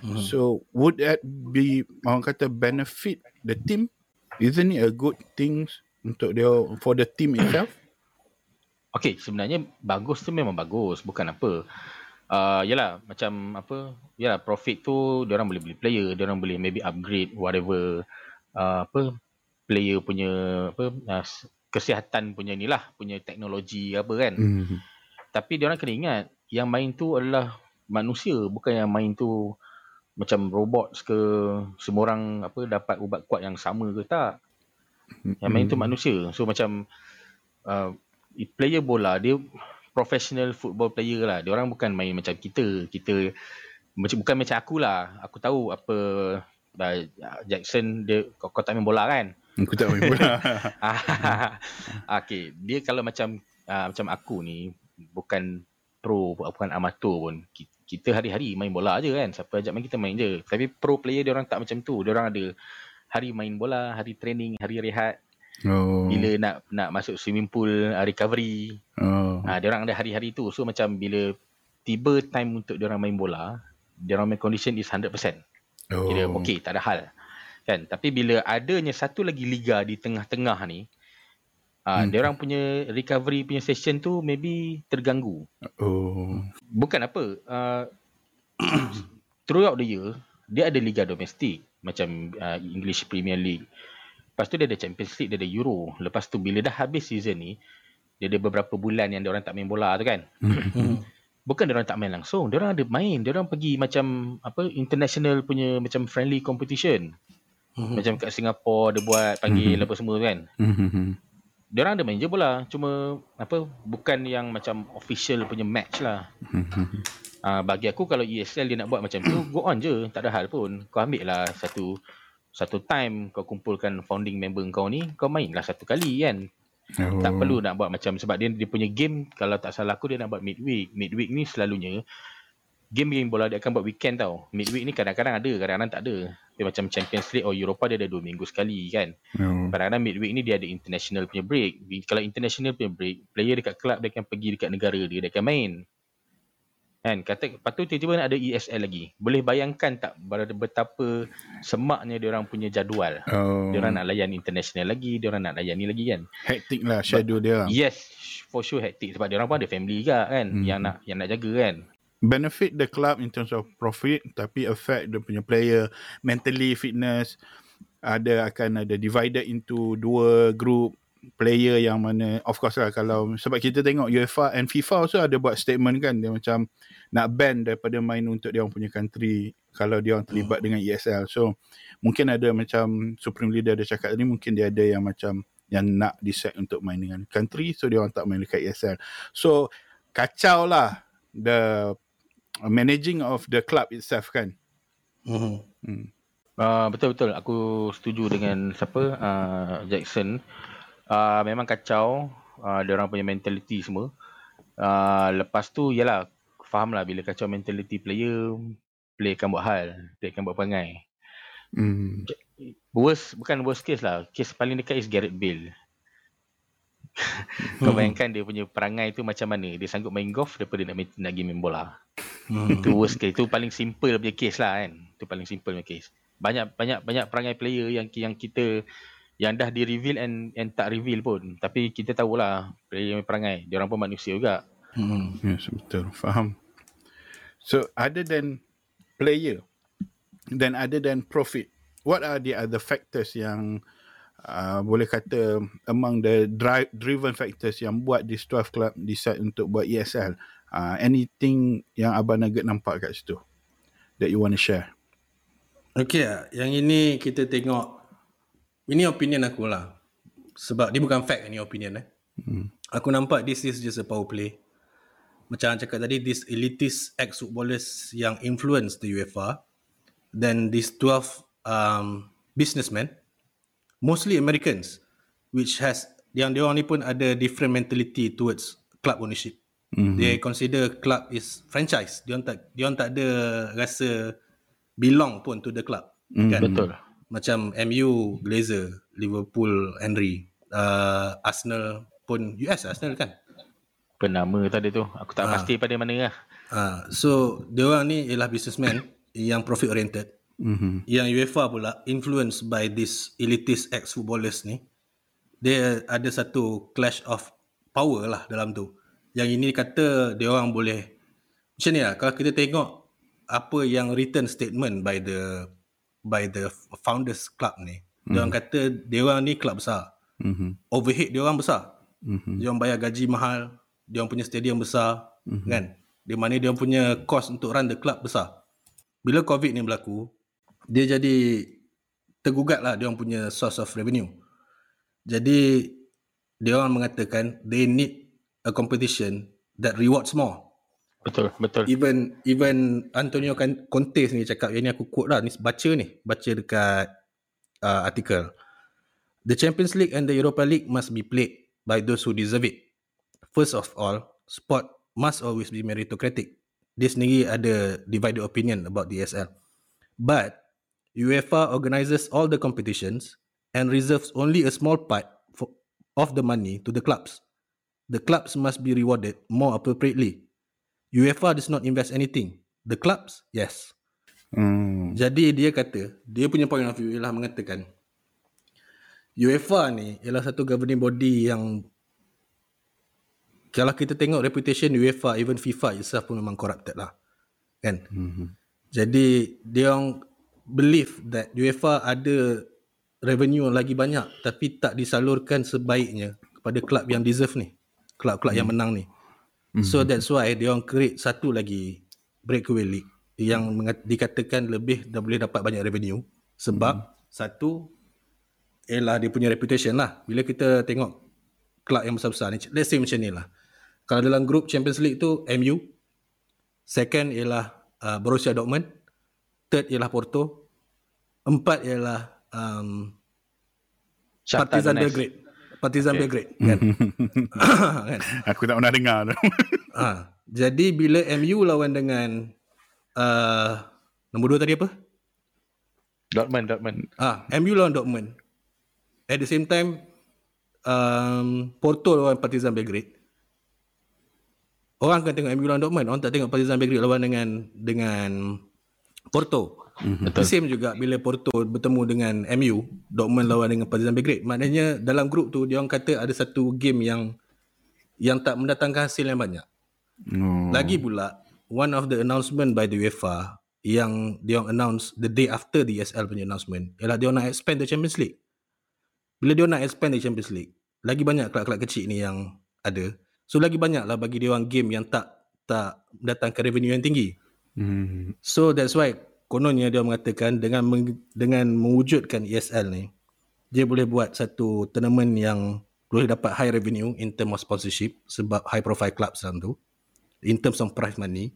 Uh-huh. So would that be orang kata benefit the team? Isn't it a good thing untuk dia for the team itself? Okay, sebenarnya bagus tu memang bagus. Bukan apa. Uh, yalah, macam apa. Yalah, profit tu, orang boleh beli player. orang boleh maybe upgrade whatever. Uh, apa, player punya, apa, uh, kesihatan punya ni lah. Punya teknologi apa kan. Mm-hmm. Tapi orang kena ingat, yang main tu adalah manusia. Bukan yang main tu macam robot ke semua orang apa dapat ubat kuat yang sama ke tak. Yang main tu mm-hmm. manusia. So macam uh, player bola dia professional football player lah. Dia orang bukan main macam kita. Kita macam bukan macam aku lah. Aku tahu apa uh, Jackson dia kau, kau tak main bola kan? Aku tak main bola. (laughs) okay, dia kalau macam uh, macam aku ni bukan pro bukan amatur pun. kita hari-hari main bola je kan. Siapa ajak main kita main je. Tapi pro player dia orang tak macam tu. Dia orang ada hari main bola, hari training, hari rehat. Oh. Bila nak nak masuk swimming pool, uh, recovery. Oh. Ha, dia orang ada hari-hari tu. So macam bila tiba time untuk dia orang main bola, dia orang main condition is 100%. Oh. Kira okey, tak ada hal. Kan? Tapi bila adanya satu lagi liga di tengah-tengah ni, ah Hmm. dia orang punya recovery punya session tu maybe terganggu. Oh. Bukan apa, uh, (coughs) throughout the year, dia ada liga domestik macam uh, English Premier League. Lepas tu dia ada Champions League, dia ada Euro. Lepas tu bila dah habis season ni, dia ada beberapa bulan yang dia orang tak main bola tu kan. (coughs) Bukan dia orang tak main langsung, dia orang ada main. Dia orang pergi macam apa international punya macam friendly competition. Mhm. Macam kat Singapore dia buat panggil apa semua tu kan. Dia orang ada main je bola, cuma apa bukan yang macam official punya match lah. Uh, bagi aku kalau ESL dia nak buat macam tu, go on je, tak ada hal pun. Kau ambil lah satu satu time kau kumpulkan founding member kau ni, kau main lah satu kali kan. Oh. Tak perlu nak buat macam sebab dia dia punya game kalau tak salah aku dia nak buat midweek. Midweek ni selalunya game game bola dia akan buat weekend tau. Midweek ni kadang-kadang ada, kadang-kadang tak ada. Dia macam Champions League or Europa dia ada dua minggu sekali kan. Oh. Kadang-kadang midweek ni dia ada international punya break. Kalau international punya break, player dekat club dia akan pergi dekat negara dia, dia akan main. Kan? Kata, lepas tu tiba-tiba ada ESL lagi. Boleh bayangkan tak betapa semaknya dia orang punya jadual. Oh. Dia orang nak layan international lagi, dia orang nak layan ni lagi kan. hectic lah schedule dia. Yes, for sure hectic sebab dia orang pun ada family juga kan Hmm. yang nak yang nak jaga kan. benefit the club in terms of profit tapi affect dia punya player mentally fitness ada akan ada divided into dua group player yang mana of course lah kalau sebab kita tengok UEFA and FIFA also ada buat statement kan dia macam nak ban daripada main untuk dia orang punya country kalau dia orang terlibat dengan ESL so mungkin ada macam Supreme Leader ada cakap tadi mungkin dia ada yang macam yang nak decide untuk main dengan country so dia orang tak main dekat ESL so kacau lah the managing of the club itself kan. Mhm. Hmm. Uh, betul betul aku setuju dengan siapa uh, Jackson. Uh, memang kacau uh, dia orang punya mentality semua. Uh, lepas tu yalah faham lah bila kacau mentality player player akan buat hal, dia akan buat perangai. Hmm. Worst bukan worst case lah. Case paling dekat is Gareth Bale. (laughs) Kau bayangkan dia punya perangai tu macam mana? Dia sanggup main golf daripada dia nak main, nak pergi main bola. Mhm. Itu worst case. Itu paling simple punya case lah kan. Itu paling simple punya case. Banyak banyak banyak perangai player yang yang kita yang dah di reveal and and tak reveal pun. Tapi kita tahulah player perangai. Dia orang pun manusia juga. Mhm. Yes, betul. Faham. So, other than player, then other than profit, what are the other factors yang uh, boleh kata among the drive, driven factors yang buat this 12 club decide untuk buat ESL? Uh, anything yang Abang Nugget nampak kat situ that you want to share? Okay. Yang ini kita tengok. Ini opinion aku lah. Sebab dia bukan fact ni opinion eh. Hmm. Aku nampak this is just a power play. Macam yang cakap tadi, this elitist ex-footballers yang influence the UEFA. Then these 12 um, businessmen, mostly Americans, which has, yang dia orang ni pun ada different mentality towards club ownership. Mhm. They consider club is franchise. Dia orang tak dia orang tak ada rasa belong pun to the club. Mm. Kan? Betul. Macam MU, Glazer, Liverpool, Henry, uh, Arsenal pun US Arsenal kan. Penama tadi tu. Aku tak Ah. pasti pada mana lah. Uh, so dia orang ni ialah businessman yang profit oriented. Mhm. Yang UEFA pula influenced by this elitist ex-footballers ni. Dia ada satu clash of power lah dalam tu. Yang ini kata dia orang boleh macam ni lah kalau kita tengok apa yang written statement by the by the founders club ni. Dia orang kata dia orang ni club besar. Mhm. Overhead dia orang besar. Mhm. Dia orang bayar gaji mahal, dia orang punya stadium besar, mm-hmm. kan? Di mana dia orang punya cost untuk run the club besar. Bila COVID ni berlaku, dia jadi tergugat lah dia orang punya source of revenue. Jadi dia orang mengatakan they need a competition that rewards more. Betul, betul. Even even Antonio Can- Conte ni cakap yang ni aku quote lah ni baca ni baca dekat uh, artikel The Champions League and the Europa League must be played by those who deserve it. First of all, sport must always be meritocratic. dia sendiri ada divided opinion about the ESL. But UEFA organizes all the competitions and reserves only a small part for, of the money to the clubs. The clubs must be rewarded more appropriately. UEFA does not invest anything. The clubs, yes. Hmm. Jadi dia kata, dia punya point of view ialah mengatakan UEFA ni ialah satu governing body yang kalau kita tengok reputation UEFA, even FIFA itself pun memang corrupted lah. Kan? Mm-hmm. Jadi dia orang believe that UEFA ada revenue lagi banyak tapi tak disalurkan sebaiknya kepada klub yang deserve ni. Klub-klub mm. yang menang ni. Mm-hmm. So that's why dia orang create satu lagi breakaway league yang dikatakan lebih dah boleh dapat banyak revenue sebab mm. satu ialah dia punya reputation lah. Bila kita tengok klub yang besar-besar ni, let's say macam ni lah. Kalau dalam group Champions League tu MU, second ialah uh, Borussia Dortmund, third ialah Porto, empat ialah um, Partizan Belgrade. Partizan okay. Belgrade kan? (laughs) (coughs) kan? Aku tak pernah dengar tu. ha, (laughs) jadi bila MU lawan dengan uh, nombor dua tadi apa? Dortmund, Dortmund. Ah, MU lawan Dortmund. At the same time um, Porto lawan Partizan Belgrade. Orang akan tengok MU lawan Dortmund, orang tak tengok Partizan Belgrade lawan dengan dengan Porto. Mm-hmm. The same juga bila Porto bertemu dengan MU, Dortmund lawan dengan Partizan Belgrade. Maknanya dalam grup tu dia orang kata ada satu game yang yang tak mendatangkan hasil yang banyak. Oh. Lagi pula one of the announcement by the UEFA yang dia orang announce the day after the ESL punya announcement ialah dia nak expand the Champions League. Bila dia nak expand the Champions League, lagi banyak kelab-kelab kecil ni yang ada So lagi banyak lah bagi dia orang game yang tak tak datangkan revenue yang tinggi. Hmm. So that's why kononnya dia mengatakan dengan dengan mewujudkan ESL ni dia boleh buat satu tournament yang boleh dapat high revenue in term of sponsorship sebab high profile clubs dalam tu in terms of prize money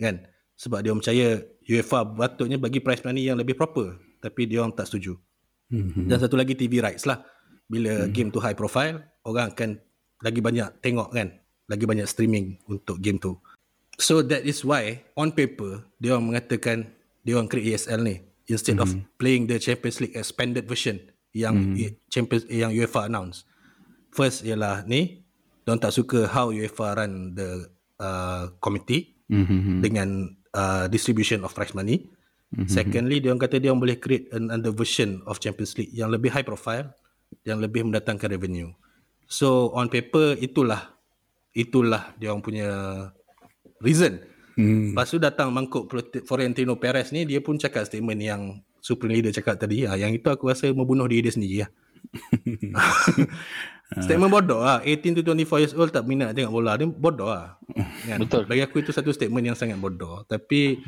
kan sebab dia percaya UEFA patutnya bagi prize money yang lebih proper tapi dia orang tak setuju. Hmm. Dan satu lagi TV rights lah bila hmm. game tu high profile orang akan lagi banyak tengok kan lagi banyak streaming untuk game tu so that is why on paper dia orang mengatakan dia orang create ESL ni instead mm-hmm. of mhm. playing the Champions League expanded version yang mm-hmm. Champions yang UEFA announce first ialah ni dia tak suka how UEFA run the uh, committee mm-hmm. dengan uh, distribution of prize money mm-hmm. secondly dia orang kata dia orang boleh create another version of Champions League yang lebih high profile yang lebih mendatangkan revenue So on paper itulah itulah dia orang punya reason. Hmm. Lepas tu datang mangkuk Florentino Perez ni dia pun cakap statement yang supreme leader cakap tadi ha, yang itu aku rasa membunuh diri dia sendiri lah. (laughs) statement bodoh lah 18 to 24 years old tak minat tengok bola dia bodoh lah kan? Betul. bagi aku itu satu statement yang sangat bodoh tapi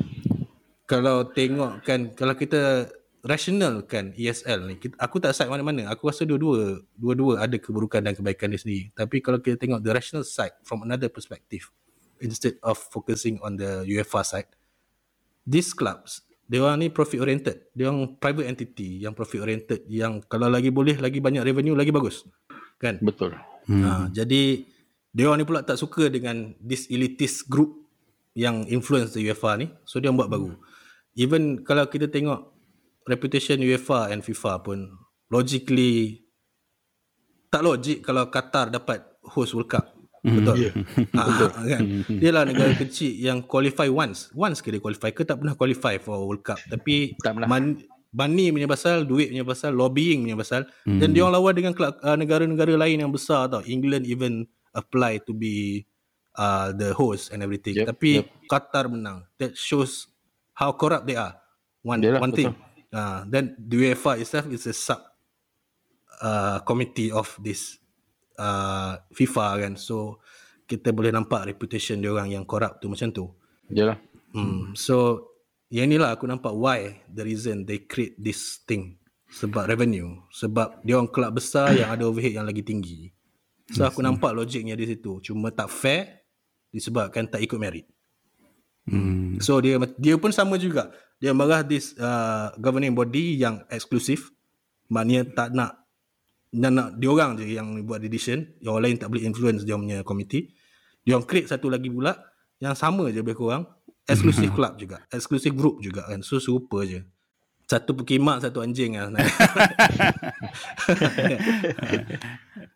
kalau tengok kan kalau kita rational kan ESL ni aku tak side mana-mana aku rasa dua-dua dua-dua ada keburukan dan kebaikan dia sendiri tapi kalau kita tengok the rational side from another perspective instead of focusing on the UEFA side these clubs dia orang ni profit oriented. Dia orang private entity yang profit oriented yang kalau lagi boleh lagi banyak revenue lagi bagus. Kan? Betul. Hmm. ha, jadi dia orang ni pula tak suka dengan this elitist group yang influence the UEFA ni. So dia buat baru. Even kalau kita tengok reputation UEFA and FIFA pun logically tak logik kalau Qatar dapat host World Cup. Betul. Yeah. Ha, (laughs) betul. kan? Dia lah negara kecil yang qualify once. Once ke dia qualify ke tak pernah qualify for World Cup. Tapi tak pernah. Man, money punya pasal, duit punya pasal, lobbying punya pasal. Mm. Dan dia orang lawan dengan uh, negara-negara lain yang besar tau. England even apply to be uh, the host and everything. Yep. Tapi yep. Qatar menang. That shows how corrupt they are. One, Yalah, one thing. Uh, then the UEFA itself is a sub uh, committee of this uh, FIFA kan. So kita boleh nampak reputation dia orang yang corrupt tu macam tu. Yalah. Hmm. So yang inilah aku nampak why the reason they create this thing sebab revenue sebab dia orang kelab besar yang ada overhead yang lagi tinggi. So aku nampak logiknya di situ. Cuma tak fair disebabkan tak ikut merit. Hmm. So dia dia pun sama juga dia marah this uh, governing body yang eksklusif maknanya tak nak dan nak dia orang je yang buat decision yang orang lain tak boleh influence dia punya komiti dia orang create satu lagi pula yang sama je lebih kurang Eksklusif club juga. Eksklusif group juga kan. So serupa je. Satu pekimak, satu anjing lah. (laughs)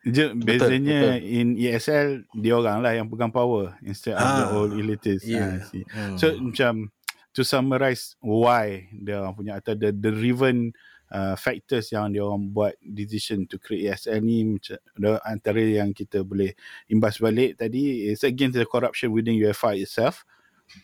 Je, bezanya in ESL dia orang lah yang pegang power instead of the Ah, old elites. yeah. Ah, see. Hmm. So macam to summarize why dia orang punya atau the the driven uh, factors yang dia orang buat decision to create ESL ni macam antara yang kita boleh imbas balik tadi is against the corruption within UEFA itself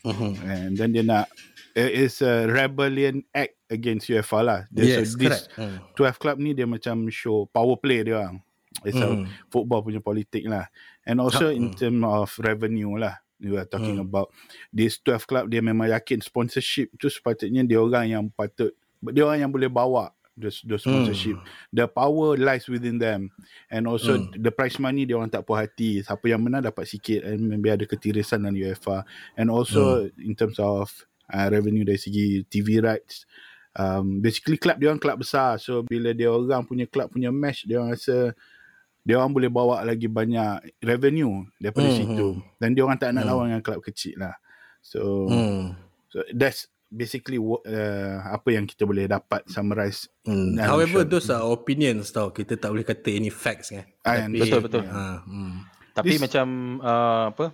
Mhm. and then dia nak it is a rebellion act against UEFA lah. Dia- Yes, so this correct. Hmm. 12 club ni dia macam show power play dia orang. It's a Hmm. football punya politik lah. And also Hmm. in term of revenue lah. You are talking Hmm. about this 12 club dia memang yakin sponsorship tu sepatutnya dia orang yang patut dia orang yang boleh bawa the, the sponsorship. The power lies within them. And also Hmm. the prize money dia orang tak puas hati. Siapa yang menang dapat sikit and maybe ada ketirisan dalam UEFA. And also in terms of uh, revenue dari segi TV rights um, basically club dia orang club besar so bila dia orang punya club punya match dia orang rasa dia orang boleh bawa lagi banyak revenue daripada Hmm, situ dan dia orang tak nak Hmm. lawan dengan club kecil lah so Hmm. so that's basically uh, apa yang kita boleh dapat summarize Hmm. However, sure. those are opinions tau. Kita tak boleh kata any facts kan. Ah, Tapi- betul, betul. Ha, hmm. Tapi This- macam uh, apa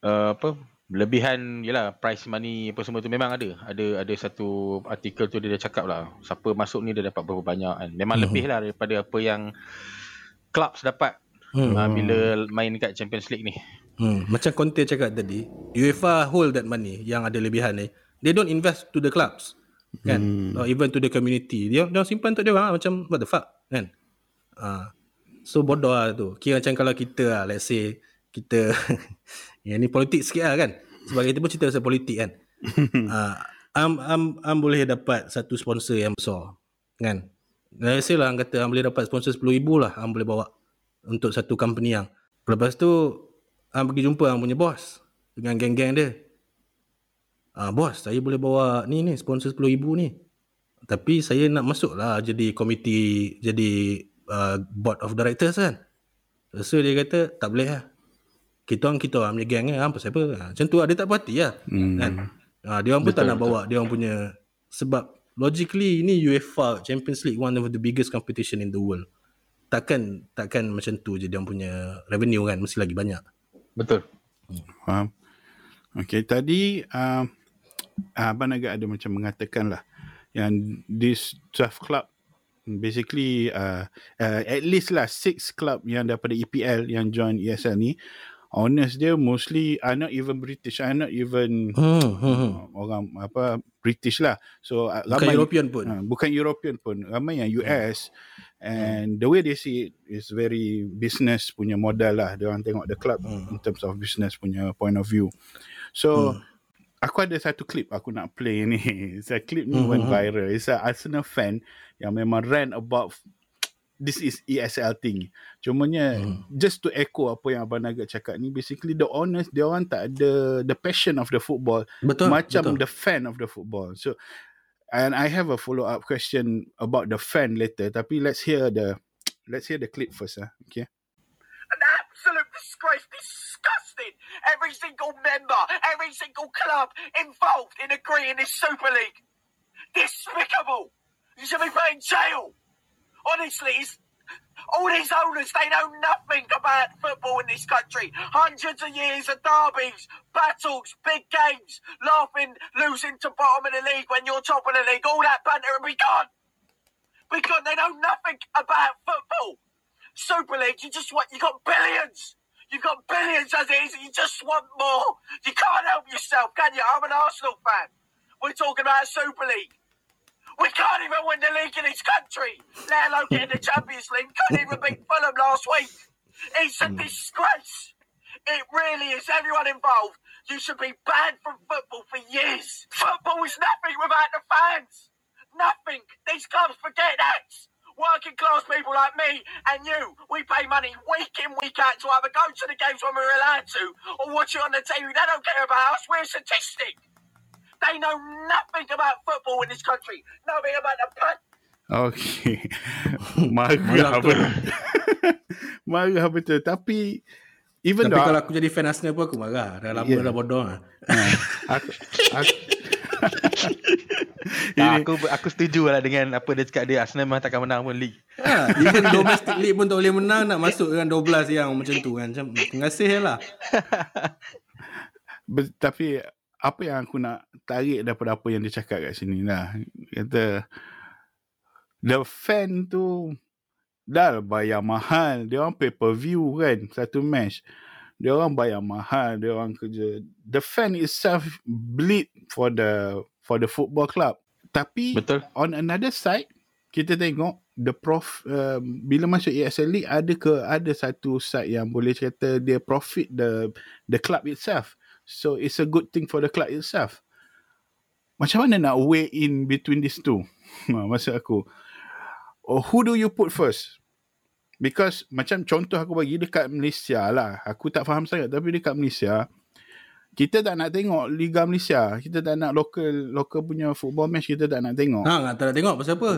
uh, apa lebihan yalah price money apa semua tu memang ada. Ada ada satu artikel tu dia dah cakap lah siapa masuk ni dia dapat berapa banyak kan. Memang Mhm. lebih lah daripada apa yang clubs dapat Hmm. uh, bila main dekat Champions League ni. Hmm. Macam Conte cakap tadi, UEFA hold that money yang ada lebihan ni. They don't invest to the clubs. Kan? Hmm. Or even to the community. Dia dia simpan untuk dia orang lah. macam what the fuck kan. Ah. So bodoh lah tu. Kira macam kalau kita lah, let's say kita (laughs) yang ni politik sikit lah kan. Sebab kita pun cerita pasal politik kan. (laughs) Ah, am, am, am boleh dapat satu sponsor yang besar. Kan? Let's say lah am kata am boleh dapat sponsor RM10,000 lah am boleh bawa untuk satu company yang. Lepas tu am pergi jumpa am punya bos dengan geng-geng dia. Ah bos, saya boleh bawa ni ni sponsor RM10,000 ni. Tapi saya nak masuk lah jadi komiti jadi uh, board of directors kan. So dia kata tak boleh lah. Kita orang kita orang punya geng kan apa siapa. Ha, macam tu lah dia tak puas hati lah. Hmm. Kan? Ha, dia orang pun tak nak bawa dia orang punya sebab logically ini UEFA Champions League one of the biggest competition in the world. Takkan takkan macam tu je dia orang punya revenue kan mesti lagi banyak. Betul. Faham. Okay, tadi uh, Abang agak ada macam mengatakan lah yang this 12 club basically uh, uh, at least lah 6 club yang daripada EPL yang join ESL ni owners dia mostly are not even British are not even Hmm, hmm, hmm. uh, orang apa British lah. So uh, Bukan European pun. uh, bukan European pun ramai yang US and the way they see it is very business punya model lah. Dia orang tengok the club in terms of business punya point of view. So aku ada satu clip aku nak play ni (laughs) saya clip ni went viral it's a Arsenal fan yang memang rant about this is ESL thing. Cumanya just to echo apa yang Abang Naga cakap ni basically the owners dia orang tak ada the passion of the football Betul. macam betul. the fan of the football. So and I have a follow up question about the fan later tapi let's hear the let's hear the clip first ah. Okay. an absolute disgrace, Every single member, every single club involved in agreeing this Super League. Despicable. You should be put in jail. Honestly, all these owners, they know nothing about football in this country. Hundreds of years of derbies, battles, big games, laughing, losing to bottom of the league when you're top of the league. All that banter will be gone. Because they know nothing about football. Super League, you just want, you got billions. You've got billions as it is, and you just want more. You can't help yourself, can you? I'm an Arsenal fan. We're talking about a Super League. We can't even win the league in this country, let alone get in the Champions League. Couldn't even beat Fulham last week. It's a hmm. disgrace. It really is. Everyone involved, you should be banned from football for years. Football is nothing without the fans. Nothing. These clubs forget that. Working class people like me and you, we pay money week in, week out to either go to the games when we're allowed to or watch it on the TV. They don't care about us. We're a statistic. They know nothing about football in this country. Nothing about the pun. Okay. Marah betul. Marah betul. Tapi even Tapi though kalau aku jadi fan Arsenal pun aku marah. Dah lama Yeah. dah bodoh lah. aku, aku, (laughs) Tak, aku aku setuju lah dengan apa dia cakap dia Arsenal memang takkan menang pun league. Ha, even domestic league pun tak boleh menang nak masuk dengan 12 yang macam tu kan. Macam terima kasih lah. (laughs) But, tapi apa yang aku nak tarik daripada apa yang dia cakap kat sini lah. Kata the fan tu dah bayar mahal. Dia orang pay per view kan satu match. Dia orang bayar mahal, dia orang kerja. The fan itself bleed for the for the football club. Tapi Betul. on another side kita tengok the prof uh, bila masuk ESL League ada ke ada satu side yang boleh kata dia profit the the club itself so it's a good thing for the club itself macam mana nak weigh in between these two (laughs) maksud aku oh, who do you put first because macam contoh aku bagi dekat Malaysia lah. Aku tak faham sangat tapi dekat Malaysia kita tak nak tengok Liga Malaysia. Kita tak nak local local punya football match kita tak nak tengok. Ha, tak nak tengok pasal apa?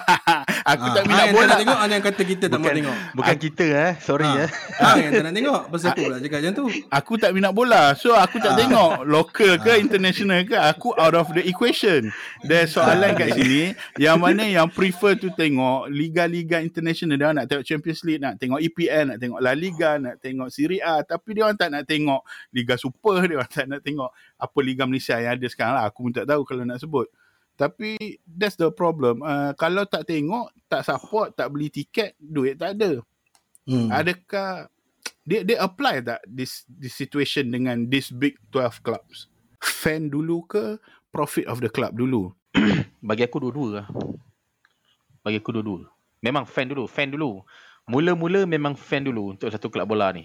(laughs) aku Ha, tak ha, minat yang bola. tak nak tengok, ada yang kata kita tak mau tengok. bukan kita eh. Sorry Ha, eh. ha, yang tak nak tengok. Pasal apa pula cakap macam tu? aku tak minat bola so aku tak tengok. Local ke international ke aku out of the equation. There's soalan kat sini. Yang mana yang prefer tu tengok liga-liga international. Dia nak tengok Champions League nak tengok EPL nak tengok La Liga nak tengok Serie A. Tapi dia orang tak nak tengok Liga Super dia orang tak nak tengok apa Liga Malaysia yang ada sekarang lah. Aku pun tak tahu kalau nak sebut tapi that's the problem uh, kalau tak tengok tak support tak beli tiket duit tak ada Hmm. adakah dia dia apply tak this this situation dengan this big 12 clubs fan dulu ke profit of the club dulu (coughs) Bagi aku dua-dua lah. Bagi aku dua-dua. Memang fan dulu, fan dulu. Mula-mula memang fan dulu untuk satu kelab bola ni.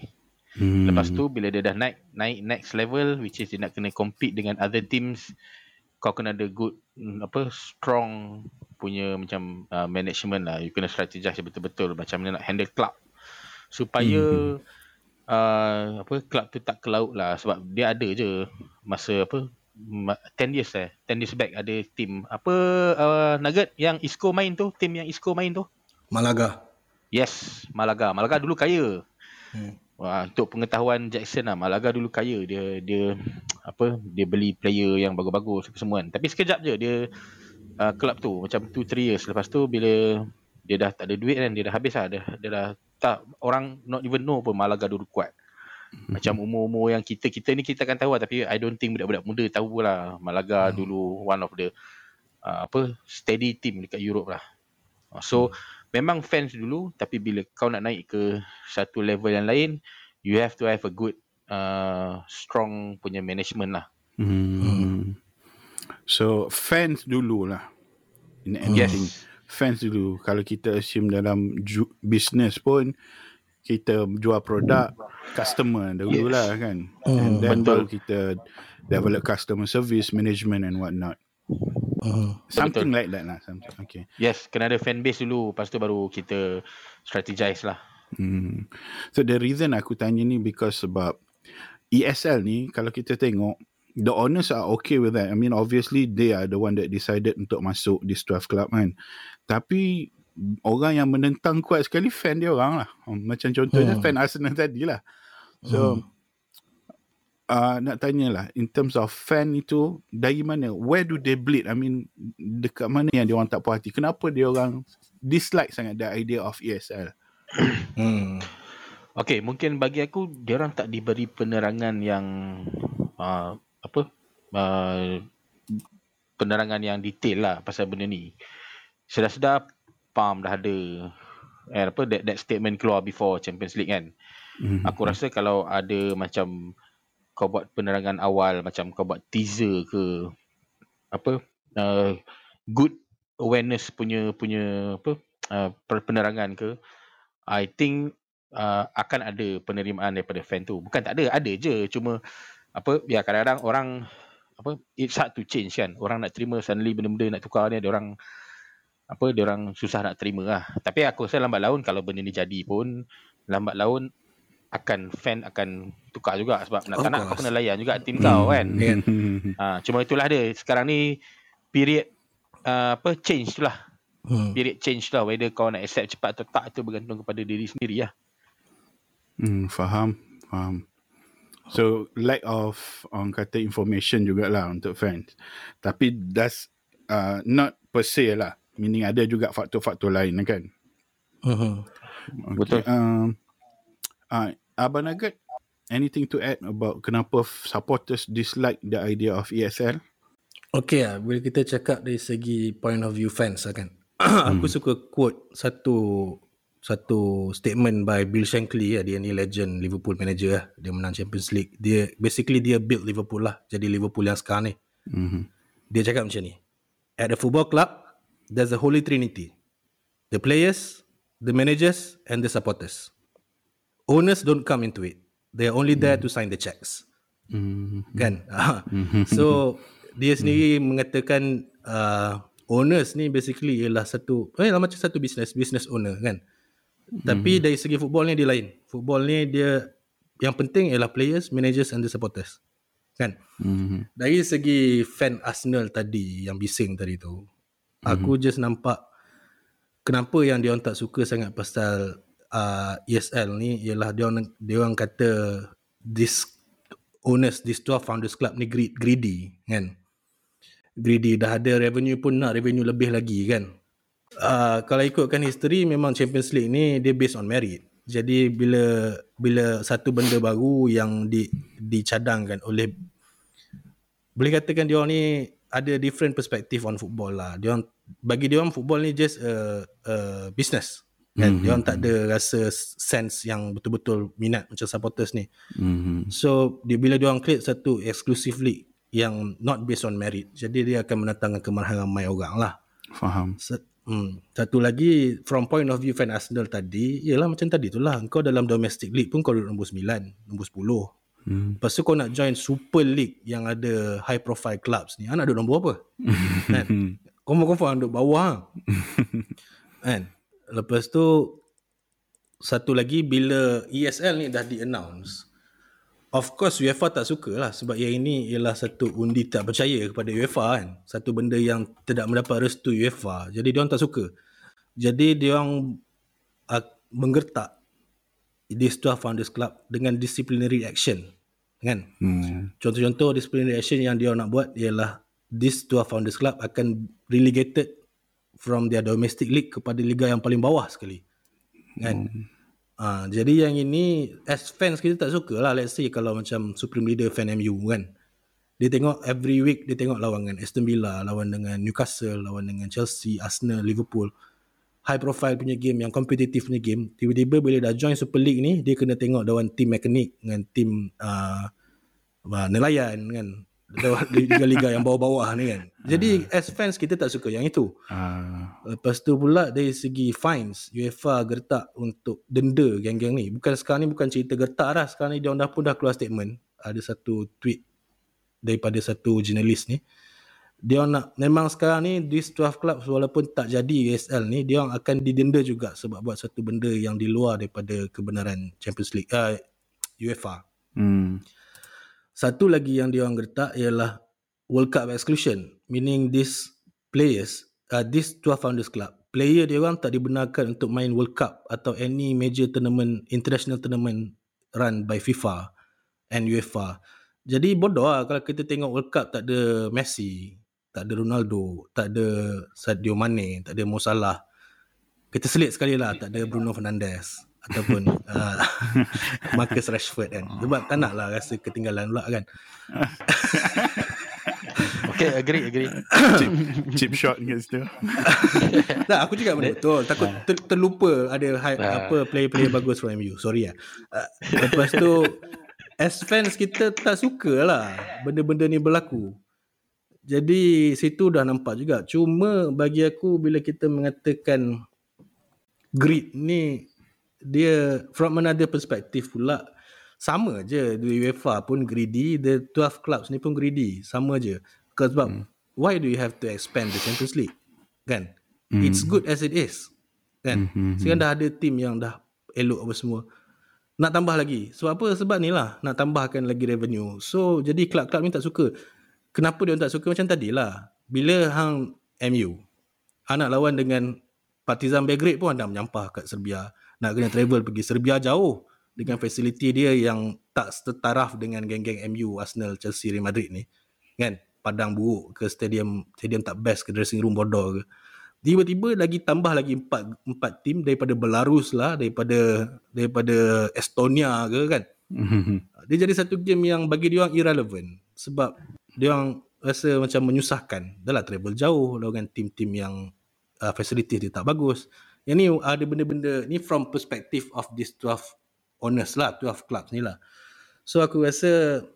hmm. Lepas tu bila dia dah naik naik next level which is dia nak kena compete dengan other teams kau kena ada good apa strong punya macam uh, management lah. You kena strategize betul-betul. Macam mana nak handle club. Supaya Mhm. uh, apa club tu tak ke laut lah. Sebab dia ada je masa apa ma- 10 years eh. 10 years back ada team apa uh, Nugget yang Isco main tu? Team yang Isco main tu? Malaga. yes Malaga. Malaga dulu kaya. Hmm. Wah, untuk pengetahuan Jackson lah, Malaga dulu kaya. Dia dia apa? Dia beli player yang bagus-bagus semua kan. Tapi sekejap je dia uh, club tu macam 2 3 years lepas tu bila dia dah tak ada duit kan, dia dah habis lah. Dia, dia dah tak orang not even know pun Malaga dulu kuat. Macam umur-umur yang kita kita ni kita akan tahu lah tapi I don't think budak-budak muda tahu lah Malaga dulu one of the uh, apa steady team dekat Europe lah. So memang fans dulu tapi bila kau nak naik ke satu level yang lain you have to have a good uh, strong punya management lah. Hmm. So fans dulu lah. In Yes. anything. Fans dulu. Kalau kita assume dalam ju- business pun kita jual produk customer dulu Yes. lah kan. And then betul. baru kita develop customer service management and whatnot. Hmm. Something like that lah. Something. Okay. Yes, kena ada fan base dulu lepas tu baru kita strategize lah. Hmm. So the reason aku tanya ni because sebab ESL ni kalau kita tengok the owners are okay with that. I mean obviously they are the one that decided untuk masuk this 12 club kan. Tapi orang yang menentang kuat sekali fan dia orang lah. Hmm, Macam contohnya Hmm. fan Arsenal tadi lah. So uh, nak tanyalah in terms of fan itu dari mana where do they bleed I mean dekat mana yang dia orang tak puas hati kenapa dia orang dislike sangat the idea of ESL (coughs) Hmm. Okay, mungkin bagi aku dia orang tak diberi penerangan yang uh, apa uh, penerangan yang detail lah pasal benda ni. Sedar-sedar PAM dah ada eh, apa that, that statement keluar before Champions League kan. Mhm. Aku rasa kalau ada macam kau buat penerangan awal macam kau buat teaser ke apa uh, good awareness punya punya apa uh, penerangan ke I think uh, akan ada penerimaan daripada fan tu. Bukan tak ada, ada je. Cuma apa ya kadang-kadang orang apa it's hard to change kan. Orang nak terima suddenly benda-benda nak tukar ni ada orang apa dia orang susah nak terima lah. Tapi aku rasa lambat laun kalau benda ni jadi pun lambat laun akan fan akan tukar juga sebab nak tak nak kau kena layan juga tim kau kan. (laughs) Kan? Ha, cuma itulah dia. Sekarang ni period uh, apa change tu lah. Hmm. Period change lah whether kau nak accept cepat atau tak tu bergantung kepada diri sendiri lah. Hmm, faham. Faham. So lack of orang kata information jugalah untuk fans. Tapi that's uh, not per se lah. Meaning ada juga faktor-faktor lain kan. Uh-huh. Okay. Betul. Um, uh, Abang Nugget, anything to add about kenapa supporters dislike the idea of ESL? Okay lah, bila kita cakap dari segi point of view fans lah kan. (clears throat) Aku suka quote satu satu statement by Bill Shankly lah. Dia ni legend Liverpool manager lah. Dia menang Champions League. Dia basically dia build Liverpool lah. Jadi Liverpool yang sekarang ni. Mm-hmm. Dia cakap macam ni. At a football club, there's a holy trinity. The players, the managers and the supporters. Owners don't come into it. They are only there to sign the checks. Mm-hmm. kan? (laughs) So dia sendiri mengatakan uh, owners ni basically ialah satu eh macam satu business business owner kan? Tapi dari segi football ni dia lain. Football ni dia yang penting ialah players managers and the supporters. Kan? Mm-hmm. dari segi fan Arsenal tadi yang bising tadi tu aku just nampak kenapa yang dia orang tak suka sangat pasal uh, ESL ni ialah dia orang dia orang kata this owners this 12 founders club ni greed, greedy kan greedy dah ada revenue pun nak revenue lebih lagi kan uh, kalau ikutkan history memang Champions League ni dia based on merit jadi bila bila satu benda baru yang di dicadangkan oleh boleh katakan dia orang ni ada different perspective on football lah. Dia orang bagi dia orang football ni just a, a business. Kan? Mm-hmm. Dia orang tak ada rasa sense yang betul-betul minat macam supporters ni. Mm-hmm. So dia bila dia orang create satu exclusive league yang not based on merit. Jadi dia akan mendatangkan kemarahan ramai orang lah. Faham. Set, hmm. Satu lagi from point of view fan Arsenal tadi, ialah macam tadi tu lah. Kau dalam domestic league pun kau duduk nombor 9, nombor 10. Hmm. Lepas tu kau nak join Super League yang ada high profile clubs ni. Anak duduk nombor apa? (laughs) kan? Confirm-confirm duduk bawah. (laughs) kan? Lepas tu, satu lagi bila ESL ni dah di-announce, of course UEFA tak suka lah sebab yang ini ialah satu undi tak percaya kepada UEFA kan. Satu benda yang tidak mendapat restu UEFA. Jadi dia orang tak suka. Jadi dia orang uh, menggertak this 12 Founders Club dengan disciplinary action. Kan? Hmm. Contoh-contoh disciplinary action yang dia nak buat ialah this 12 Founders Club akan relegated from their domestic league kepada liga yang paling bawah sekali. Kan? Hmm. Uh, jadi yang ini as fans kita tak suka lah let's say kalau macam supreme leader fan MU kan. Dia tengok every week dia tengok lawan dengan Aston Villa, lawan dengan Newcastle, lawan dengan Chelsea, Arsenal, Liverpool. High profile punya game yang kompetitif punya game. Tiba-tiba bila dah join Super League ni dia kena tengok lawan team mekanik dengan team uh, nelayan kan. (laughs) Liga-liga yang bawah-bawah ni kan. Jadi as fans kita tak suka yang itu. Ah. Lepas tu pula dari segi fines, UEFA gertak untuk denda geng-geng ni. Bukan sekarang ni bukan cerita gertak dah. Sekarang ni dia dah pun dah keluar statement. Ada satu tweet daripada satu jurnalis ni. Dia nak memang sekarang ni these 12 clubs walaupun tak jadi ESL ni dia akan didenda juga sebab buat satu benda yang di luar daripada kebenaran Champions League uh, UEFA. Hmm. Satu lagi yang dia orang ialah World Cup exclusion. Meaning these players, uh, this 12 Founders Club, player dia orang tak dibenarkan untuk main World Cup atau any major tournament, international tournament run by FIFA and UEFA. Jadi bodoh lah kalau kita tengok World Cup tak ada Messi, tak ada Ronaldo, tak ada Sadio Mane, tak ada Mo Salah. Kita selit sekali lah tak ada Bruno Fernandes ataupun uh, (laughs) (laughs) Marcus Rashford kan. Sebab tak nak lah rasa ketinggalan pula kan. (laughs) Okay, agree, agree. (coughs) Chip, chip shot kat situ. tak, aku cakap benda betul. Takut ter, terlupa ada hype, Ah. apa player-player bagus from MU. Sorry lah. Uh, lepas tu, as fans kita tak suka lah benda-benda ni berlaku. Jadi situ dah nampak juga. Cuma bagi aku bila kita mengatakan greed ni dia from another perspective pula sama je the UEFA pun greedy the 12 clubs ni pun greedy sama je. Because sebab hmm. why do you have to expand the Champions League? Kan? Hmm. it's good as it is. Kan? Hmm. sekarang dah ada team yang dah elok apa semua. Nak tambah lagi. Sebab apa sebab ni lah nak tambahkan lagi revenue. So jadi club-club ni tak suka. Kenapa dia tak suka? Macam tadi lah bila hang MU hang nak lawan dengan Partizan Belgrade pun anda menyampah kat Serbia nak kena travel pergi Serbia jauh dengan fasiliti dia yang tak setaraf dengan geng-geng MU, Arsenal, Chelsea, Real Madrid ni. Kan? Padang buruk ke stadium stadium tak best ke dressing room bodoh ke. Tiba-tiba lagi tambah lagi empat empat tim daripada Belarus lah, daripada daripada Estonia ke kan. (laughs) Dia jadi satu game yang bagi dia orang irrelevant sebab dia orang rasa macam menyusahkan. Dah lah travel jauh dengan tim-tim yang uh, facilities dia tak bagus. Yang ni ada benda-benda ni from perspective of this 12 owners lah, 12 clubs ni lah. So aku rasa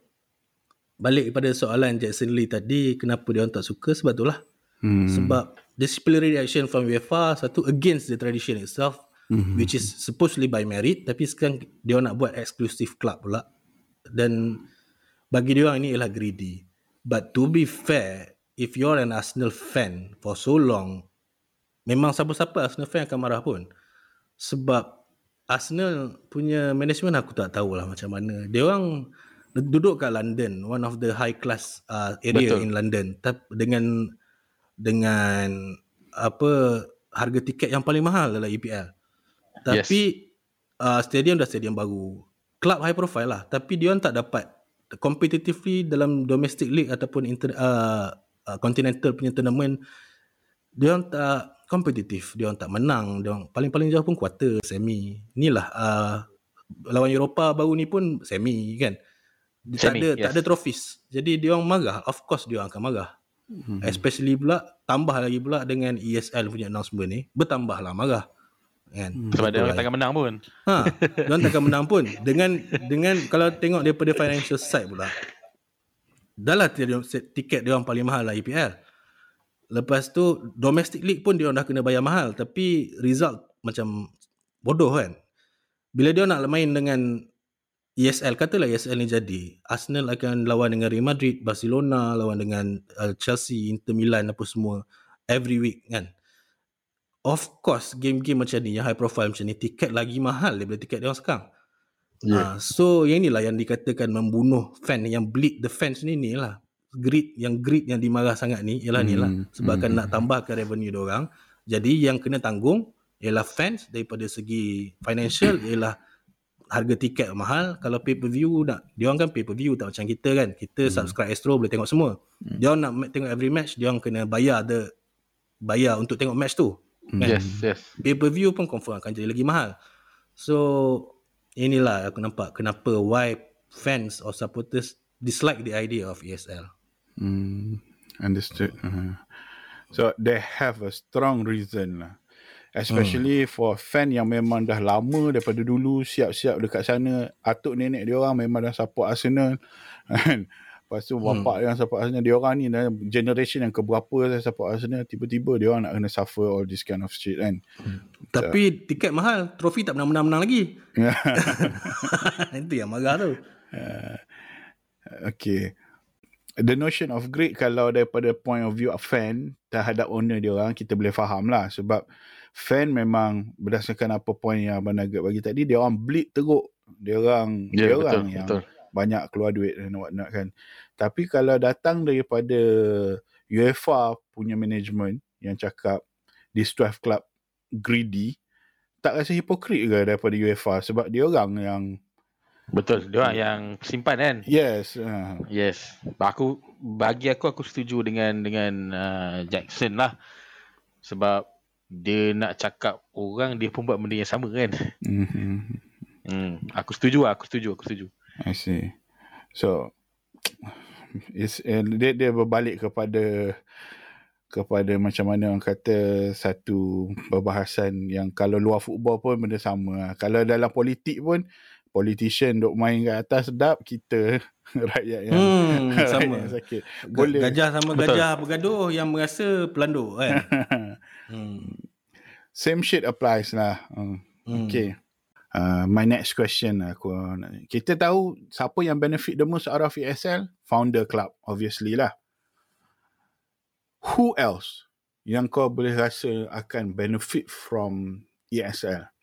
balik kepada soalan Jackson Lee tadi, kenapa dia orang tak suka sebab itulah. Hmm. Sebab disciplinary action from UEFA satu against the tradition itself hmm. which is supposedly by merit tapi sekarang dia nak buat exclusive club pula dan bagi dia orang ini ialah greedy. But to be fair, if you're an Arsenal fan for so long, memang siapa-siapa Arsenal fan akan marah pun. Sebab Arsenal punya management aku tak tahulah macam mana. Dia orang duduk kat London, one of the high class uh, area Betul. in London. Tapi dengan dengan apa harga tiket yang paling mahal dalam EPL. Tapi yes. uh, stadium dah stadium baru. Club high profile lah, tapi dia orang tak dapat competitively dalam domestic league ataupun inter, uh, uh, continental punya tournament dia orang tak kompetitif, dia orang tak menang, dia orang paling-paling jauh pun quarter, semi. Inilah uh, lawan Eropah baru ni pun semi kan. Semi, tak ada yes. tak ada trophies. Jadi dia orang marah, of course dia orang akan marah. Hmm. Especially pula tambah lagi pula dengan ESL punya announcement ni, bertambahlah marah. Kan? Hmm. Sebab dia orang takkan menang pun. Ha, dia orang takkan menang pun. (laughs) Dengan dengan kalau tengok daripada financial side pula. Dah lah tiket dia orang paling mahal lah EPL. Lepas tu domestic league pun dia dah kena bayar mahal tapi result macam bodoh kan. Bila dia nak main dengan ESL katalah ESL ni jadi Arsenal akan lawan dengan Real Madrid, Barcelona lawan dengan uh, Chelsea, Inter Milan apa semua every week kan. Of course game-game macam ni yang high profile macam ni tiket lagi mahal daripada tiket dia orang sekarang. Yeah. Uh, so yang inilah yang dikatakan membunuh fan yang bleed the fans ni ni lah greed yang greed yang dimarah sangat ni ialah hmm. ni lah sebab akan hmm. nak tambahkan revenue dia orang jadi yang kena tanggung ialah fans daripada segi financial (coughs) ialah harga tiket mahal kalau pay per view nak dia orang kan pay per view tak macam kita kan kita hmm. subscribe Astro boleh tengok semua hmm. dia orang nak tengok every match dia orang kena bayar the bayar untuk tengok match tu hmm. kan? yes yes pay per view pun confirm akan jadi lagi mahal so inilah aku nampak kenapa why fans or supporters dislike the idea of ESL Hmm, understood. Uh-huh. So they have a strong reason lah. Especially hmm. for fan yang memang dah lama daripada dulu siap-siap dekat sana. Atuk nenek dia orang memang dah support Arsenal. (laughs) Kan? Lepas tu bapak hmm. dia support Arsenal. Dia orang ni dah generation yang keberapa saya support Arsenal. Tiba-tiba dia orang nak kena suffer all this kind of shit kan. Hmm. So. Tapi tiket mahal. Trofi tak pernah menang-menang lagi. (laughs) (laughs) Itu yang marah tu. Uh, okay the notion of greed kalau daripada point of view of fan terhadap owner dia orang kita boleh faham lah. Sebab fan memang berdasarkan apa point yang Abang Nugget bagi tadi dia orang bleed teruk. Dia orang yeah, dia betul, orang yang betul. banyak keluar duit dan what not kan. Tapi kalau datang daripada UEFA punya management yang cakap this 12 club greedy tak rasa hipokrit ke daripada UEFA? Sebab dia orang yang Betul, dia orang yang simpan kan? Yes. Uh. Yes. Aku bagi aku aku setuju dengan dengan uh, Jackson lah. Sebab dia nak cakap orang dia pun buat benda yang sama kan. Mm-hmm. Hmm, aku setuju lah, aku setuju, aku setuju. I see. So is uh, dia dia berbalik kepada kepada macam mana orang kata satu perbahasan yang kalau luar football pun benda sama. Kalau dalam politik pun politician duk main kat atas sedap kita (laughs) rakyat yang hmm, (laughs) rakyat sama. yang sakit. Boleh. gajah sama Betul. gajah bergaduh yang merasa pelanduk kan? (laughs) Hmm. same shit applies lah. Hmm. okay. Uh, my next question lah aku kita tahu siapa yang benefit the most out of ESL founder club obviously lah. Who else yang kau boleh rasa akan benefit from ESL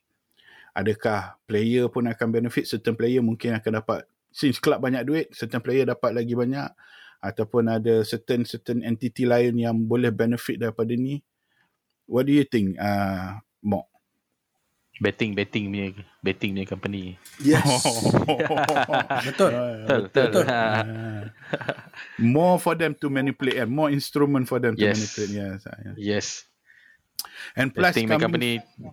adakah player pun akan benefit certain player mungkin akan dapat since club banyak duit certain player dapat lagi banyak ataupun ada certain certain entity lain yang boleh benefit daripada ni what do you think uh, Mok betting betting punya betting punya company. Yes. (laughs) Betul. Betul betul. Betul. Ha. (laughs) more for them to manipulate and more instrument for them to Yes. manipulate. Yes. yeah. Yes. And plus coming, company.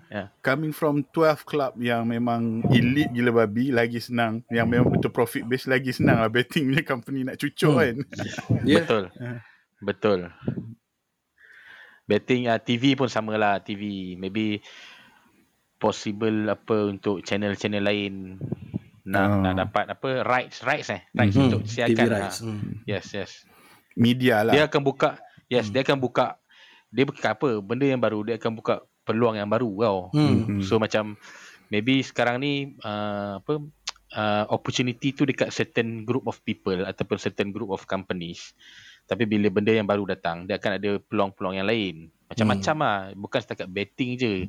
Ya. coming from 12 club yang memang elite gila babi lagi senang. Yang memang betul profit base lagi senang lah betting punya company nak cucuk Hmm. kan. (laughs) Yeah. Betul. Betul. Betting uh, TV pun samalah TV. Maybe possible apa untuk channel-channel lain nak Oh. nak dapat apa rights rights eh rights Hmm, untuk TV siarkan rights. ah. Hmm. yes yes Media lah. dia akan buka yes dia akan buka dia bukan apa benda yang baru dia akan buka peluang yang baru tau Hmm. so macam maybe sekarang ni uh, apa uh, opportunity tu dekat certain group of people ataupun certain group of companies. Tapi bila benda yang baru datang dia akan ada peluang-peluang yang lain. Macam-macam Hmm. lah. Bukan setakat betting je.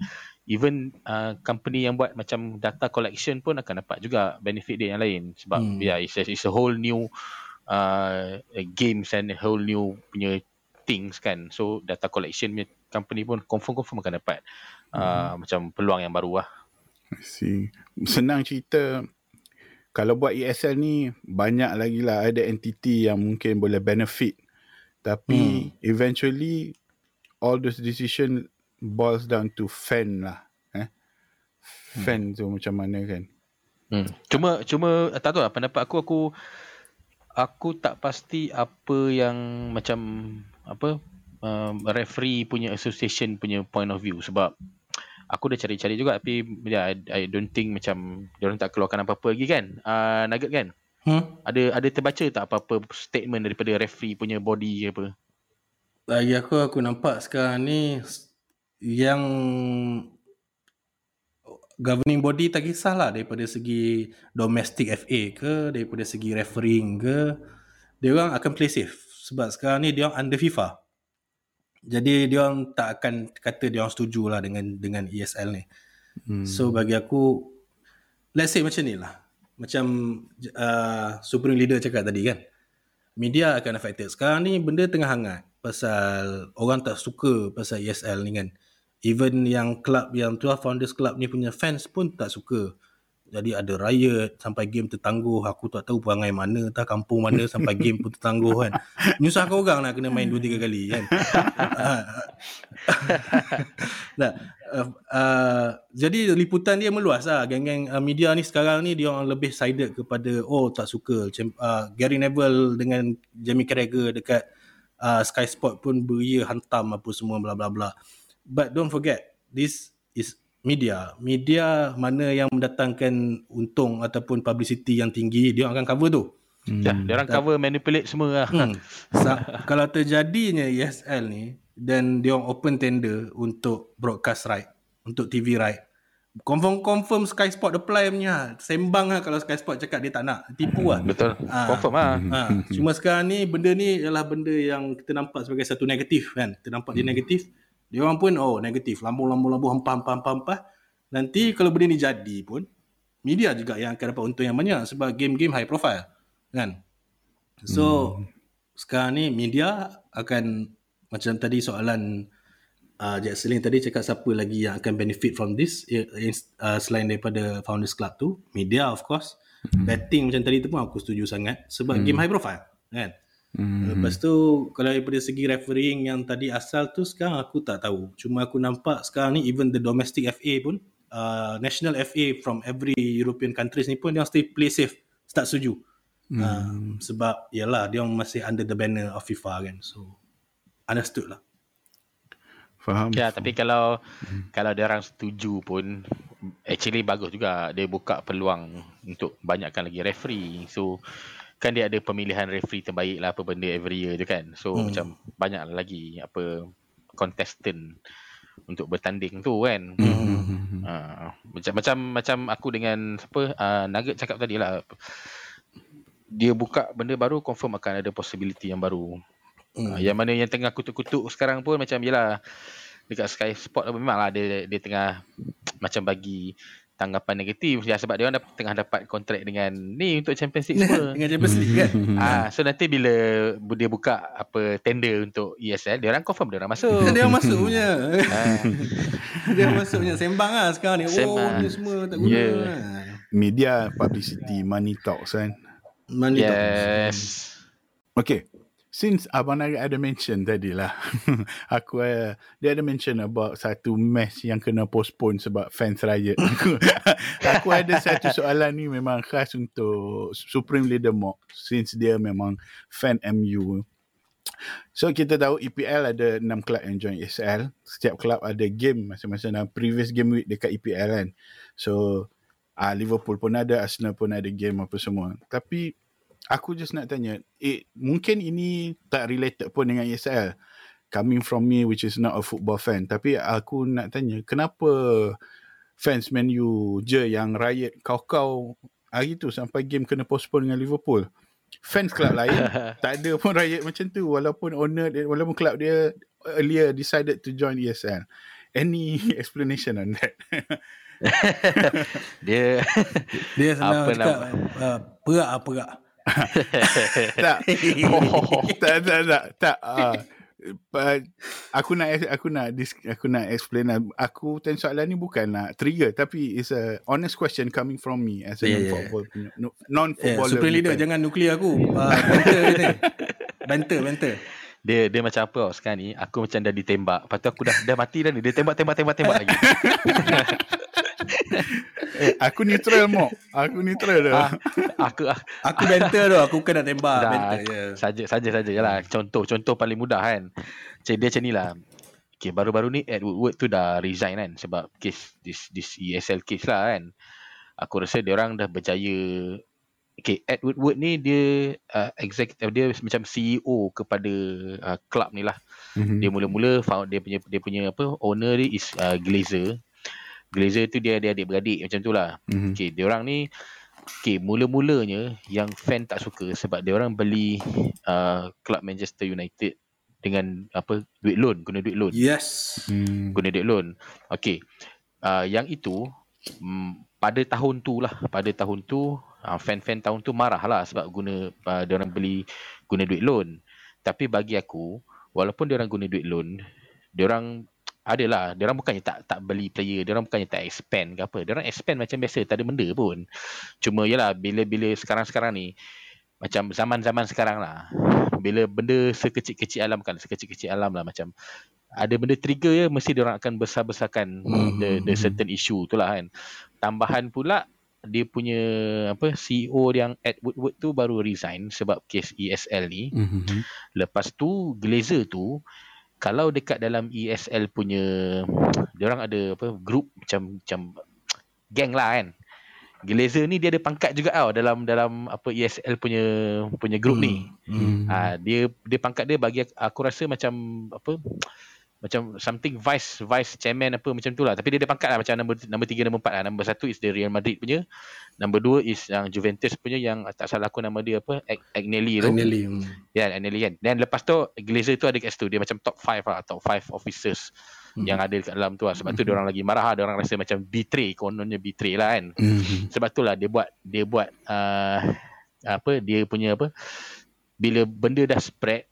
Even uh, company yang buat macam data collection pun akan dapat juga benefit dia yang lain. Sebab Hmm. yeah it's a, it's a whole new uh, games and a whole new punya things kan so data collection punya company pun confirm-confirm akan dapat uh, macam peluang yang baru lah I see. Senang cerita kalau buat ESL ni banyak lagi lah ada entity yang mungkin boleh benefit. Tapi eventually all those decision boils down to fan lah. Eh? Fan tu macam mana kan. Hmm. Cuma cuma tak tahu lah pendapat aku aku aku tak pasti apa yang macam apa um, referee punya association punya point of view sebab aku dah cari-cari juga tapi yeah, I, I don't think macam dia orang tak keluarkan apa-apa lagi kan. Uh, nugget kan? Hmm. Ada ada terbaca tak apa-apa statement daripada referee punya body ke apa? Bagi aku aku nampak sekarang ni yang governing body tak kisahlah daripada segi domestic FA ke daripada segi refereeing ke dia orang akan play safe sebab sekarang ni dia under FIFA jadi dia orang tak akan kata dia orang setuju lah dengan dengan ESL ni Hmm. so bagi aku let's say macam ni lah macam uh, Supreme Leader cakap tadi kan media akan affected. Sekarang ni benda tengah hangat pasal orang tak suka pasal ESL ni kan. Even yang club yang 12 Founders Club ni punya fans pun tak suka. Jadi ada riot sampai game tertangguh. Aku tak tahu perangai mana, tak kampung mana sampai game pun tertangguh kan. Nyusahkan orang nak kena main 2-3 kali kan. (laughs) nah, uh, uh, jadi liputan dia meluas lah. Geng-geng uh, media ni sekarang ni dia orang lebih sided kepada oh tak suka. Uh, Gary Neville dengan Jamie Carragher dekat uh, Sky Sport pun beria hantam apa semua bla bla bla. But don't forget this is media. Media mana yang mendatangkan untung ataupun publicity yang tinggi dia orang akan cover tu. Hmm. Ya, dia orang cover manipulate semua lah. Hmm. Sa- (laughs) kalau terjadinya ESL ni dan dia orang open tender untuk broadcast right, untuk TV right. Confirm confirm Sky Sport apply punya. Sembang lah kalau Sky Sport cakap dia tak nak. Tipu lah. Betul. Ah. Confirm lah. Ha, cuma sekarang ni benda ni adalah benda yang kita nampak sebagai satu negatif kan. Kita nampak dia negatif. Dia orang pun oh negatif. Lambung-lambung-lambung hempah hempah hempah hempah. Nanti kalau benda ni jadi pun media juga yang akan dapat untung yang banyak sebab game-game high profile kan. So sekarang ni media akan macam tadi soalan uh, Jack Seling tadi cakap siapa lagi yang akan benefit from this uh, selain daripada Founders Club tu media of course betting macam tadi tu pun aku setuju sangat sebab game high profile kan Hmm. lepas tu kalau daripada segi refereeing yang tadi asal tu sekarang aku tak tahu cuma aku nampak sekarang ni even the domestic FA pun uh, national FA from every European countries ni pun dia still play safe tak setuju Hmm. uh, sebab yalah dia masih under the banner of FIFA kan so understood lah Faham. Ya, tapi kalau kalau dia orang setuju pun actually bagus juga dia buka peluang untuk banyakkan lagi referee. So kan dia ada pemilihan referee terbaik lah apa benda every year je kan. So Hmm. macam banyak lagi apa contestant untuk bertanding tu kan. hmm. Uh, macam macam macam aku dengan siapa uh, Nugget cakap tadi lah dia buka benda baru confirm akan ada possibility yang baru. Hmm. Hmm. yang mana yang tengah kutuk-kutuk sekarang pun macam yelah dekat Sky Sport memanglah dia dia tengah macam bagi tanggapan negatif ya sebab dia orang dah tengah dapat kontrak dengan ni untuk Champions League (laughs) semua. Dengan Champions League kan. (laughs) Ah, so nanti bila dia buka apa tender untuk ESL, dia orang confirm dia orang masuk. (laughs) Dia orang masuk punya. Ah, Dia orang masuk punya sembang lah sekarang ni. Oh, Sembang. ni semua tak guna. Yeah. Media, publicity, money talks kan. Money talks. yes. Okay. Since Abang Naga ada mention tadi lah. (laughs) aku uh, dia ada mention about satu match yang kena postpone sebab fans riot. aku, (laughs) aku ada satu soalan ni memang khas untuk Supreme Leader Mock since dia memang fan MU. So kita tahu EPL ada 6 kelab yang join ESL. Setiap kelab ada game masing-masing dalam previous game week dekat EPL kan. So uh, Liverpool pun ada, Arsenal pun ada game apa semua. Tapi aku just nak tanya, eh, mungkin ini tak related pun dengan ESL. Coming from me which is not a football fan. Tapi aku nak tanya, kenapa fans Man U je yang riot kau-kau hari tu sampai game kena postpone dengan Liverpool? Fans kelab lain (laughs) tak ada pun riot macam tu walaupun owner dia- walaupun kelab dia earlier decided to join ESL. Any (laughs) explanation on that? (laughs) Dia Dia senang Apa cakap uh, perak ah perak. (laughs) tak. Oh, (laughs) tak tak tak tak. Uh, aku nak aku nak aku nak explain lah. Aku tanya soalan ni bukan nak trigger tapi it's a honest question coming from me as a Yeah, yeah. non-football punya no, Eh, non-footballer. Supreme Leader fan. jangan nuklear aku. Uh, (laughs) banter ni. Banter, banter. dia dia macam apa tau sekarang ni aku macam dah ditembak. Lepas tu aku dah dah mati dah ni. Dia tembak tembak tembak tembak lagi. Eh, aku neutral mo. Aku neutral dah. ah, aku ah, Aku banter tu, aku bukan nak tembak. dah, Banter je. saja saja saja je lah. Contoh contoh paling mudah kan. Macam dia macam ni lah. Okay, baru-baru ni Ed Woodward tu dah resign kan sebab case this this ESL case lah kan. Aku rasa dia orang dah berjaya Okay, Ed Woodward ni dia uh, executive dia macam CEO kepada uh, club ni lah. Mhm. Dia mula-mula found dia punya dia punya apa owner dia is uh, Glazer. Glazer tu dia dia adik-beradik macam tu lah. Mhm. Okay, dia orang ni okay, mula-mulanya yang fan tak suka sebab dia orang beli uh, club Manchester United dengan apa duit loan, guna duit loan. Yes. Hmm. Guna duit loan. Okay. Uh, yang itu mm, pada tahun tu lah, pada tahun tu uh, fan-fan tahun tu marah lah sebab guna uh, dia orang beli guna duit loan. Tapi bagi aku, walaupun dia orang guna duit loan, dia orang adalah dia orang bukannya tak tak beli player, dia orang bukannya tak expand ke apa. Dia orang expand macam biasa, tak ada benda pun. Cuma yalah bila-bila sekarang-sekarang ni macam zaman-zaman sekarang lah. Bila benda sekecil-kecil alam kan, sekecil-kecil alam lah macam ada benda trigger ya mesti dia orang akan besar-besarkan the the hmm, certain issue tu lah kan. Tambahan pula dia punya apa CEO yang Ed Woodward tu baru resign sebab kes ESL ni. Mhm. Lepas tu Glazer tu kalau dekat dalam ESL punya dia orang ada apa group macam macam geng lah kan. Glazer ni dia ada pangkat juga tau dalam dalam apa ESL punya punya group ni. Hmm. Ah dia dia pangkat dia bagi aku, aku rasa macam apa macam something vice vice chairman apa macam tu lah tapi dia ada pangkat lah macam nombor nombor 3 nombor 4 lah nombor 1 is the Real Madrid punya nombor 2 is yang Juventus punya yang tak salah aku nama dia apa Ag- Agnelli tu Finally. Hmm. ya Agnelli kan dan lepas tu Glazer tu ada kat situ dia macam top 5 lah top 5 officers Hmm. yang ada dekat dalam tu lah sebab tu dia orang lagi marah lah dia orang rasa macam betray kononnya betray lah kan Mhm. sebab tu lah dia buat dia buat uh, apa dia punya apa bila benda dah spread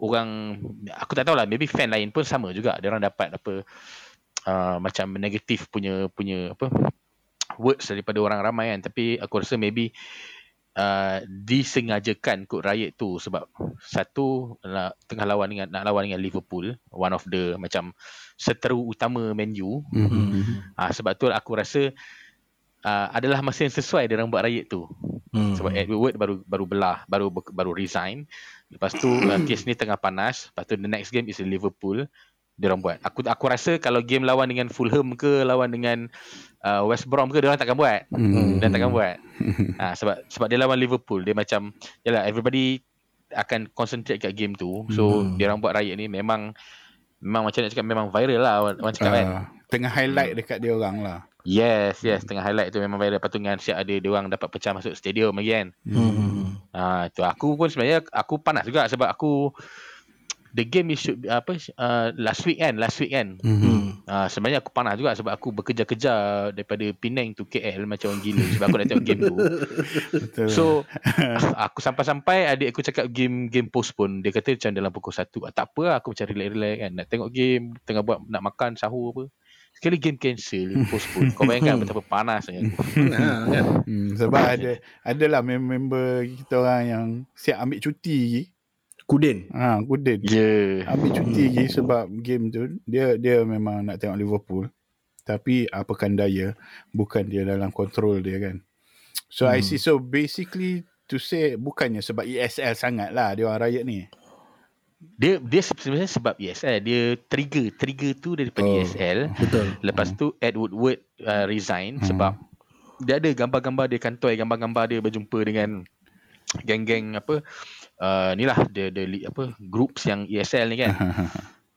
orang aku tak tahu lah maybe fan lain pun sama juga dia orang dapat apa uh, macam negatif punya punya apa words daripada orang ramai kan tapi aku rasa maybe uh, disengajakan kot riot tu sebab satu nak tengah lawan dengan nak lawan dengan Liverpool one of the macam seteru utama Man U Mhm. Ah sebab tu aku rasa uh, adalah masa yang sesuai dia orang buat riot tu. Hmm. Sebab Edward baru baru belah, baru baru resign. Lepas tu uh, kes ni tengah panas. Lepas tu the next game is Liverpool. Dia orang buat. Aku aku rasa kalau game lawan dengan Fulham ke lawan dengan uh, West Brom ke dia orang takkan buat. Mhm. Dia takkan buat. ha, (laughs) sebab sebab dia lawan Liverpool dia macam yalah everybody akan concentrate kat game tu. So Hmm. dia orang buat riot ni memang memang macam nak cakap memang viral lah orang cakap kan. Ah, tengah highlight dekat dia orang lah. Yes, yes. Tengah highlight tu memang viral. Lepas tu dengan siap ada dia orang dapat pecah masuk stadium lagi kan. Hmm. Ha, tu aku pun sebenarnya aku panas juga sebab aku the game is should apa uh, last week kan last week kan Hmm. uh, sebenarnya aku panas juga sebab aku bekerja-kerja daripada Penang to KL macam orang gila sebab aku nak tengok game tu Betul. so (laughs) aku sampai-sampai adik aku cakap game game postpone dia kata macam dalam pukul 1 ah, tak apa lah aku macam relax-relax kan nak tengok game tengah buat nak makan sahur apa sekali game cancel (laughs) postpone kau bayangkan betapa panasnya Ha, (laughs) kan? hmm, sebab ada adalah member kita orang yang siap ambil cuti lagi. Kudin. Ha, Kudin. ya Ambil cuti lagi sebab game tu dia dia memang nak tengok Liverpool. Tapi apakan daya bukan dia dalam kontrol dia kan. So I see so basically to say bukannya sebab ESL sangat lah dia orang rakyat ni. Dia dia sebenarnya sebab ESL dia trigger trigger tu daripada Oh. ESL Betul. Lepas tu Ed Woodward uh, resign Hmm. sebab dia ada gambar-gambar dia kantoi gambar-gambar dia berjumpa dengan geng-geng apa uh, ni lah dia dia li- apa groups yang ESL ni kan. (laughs)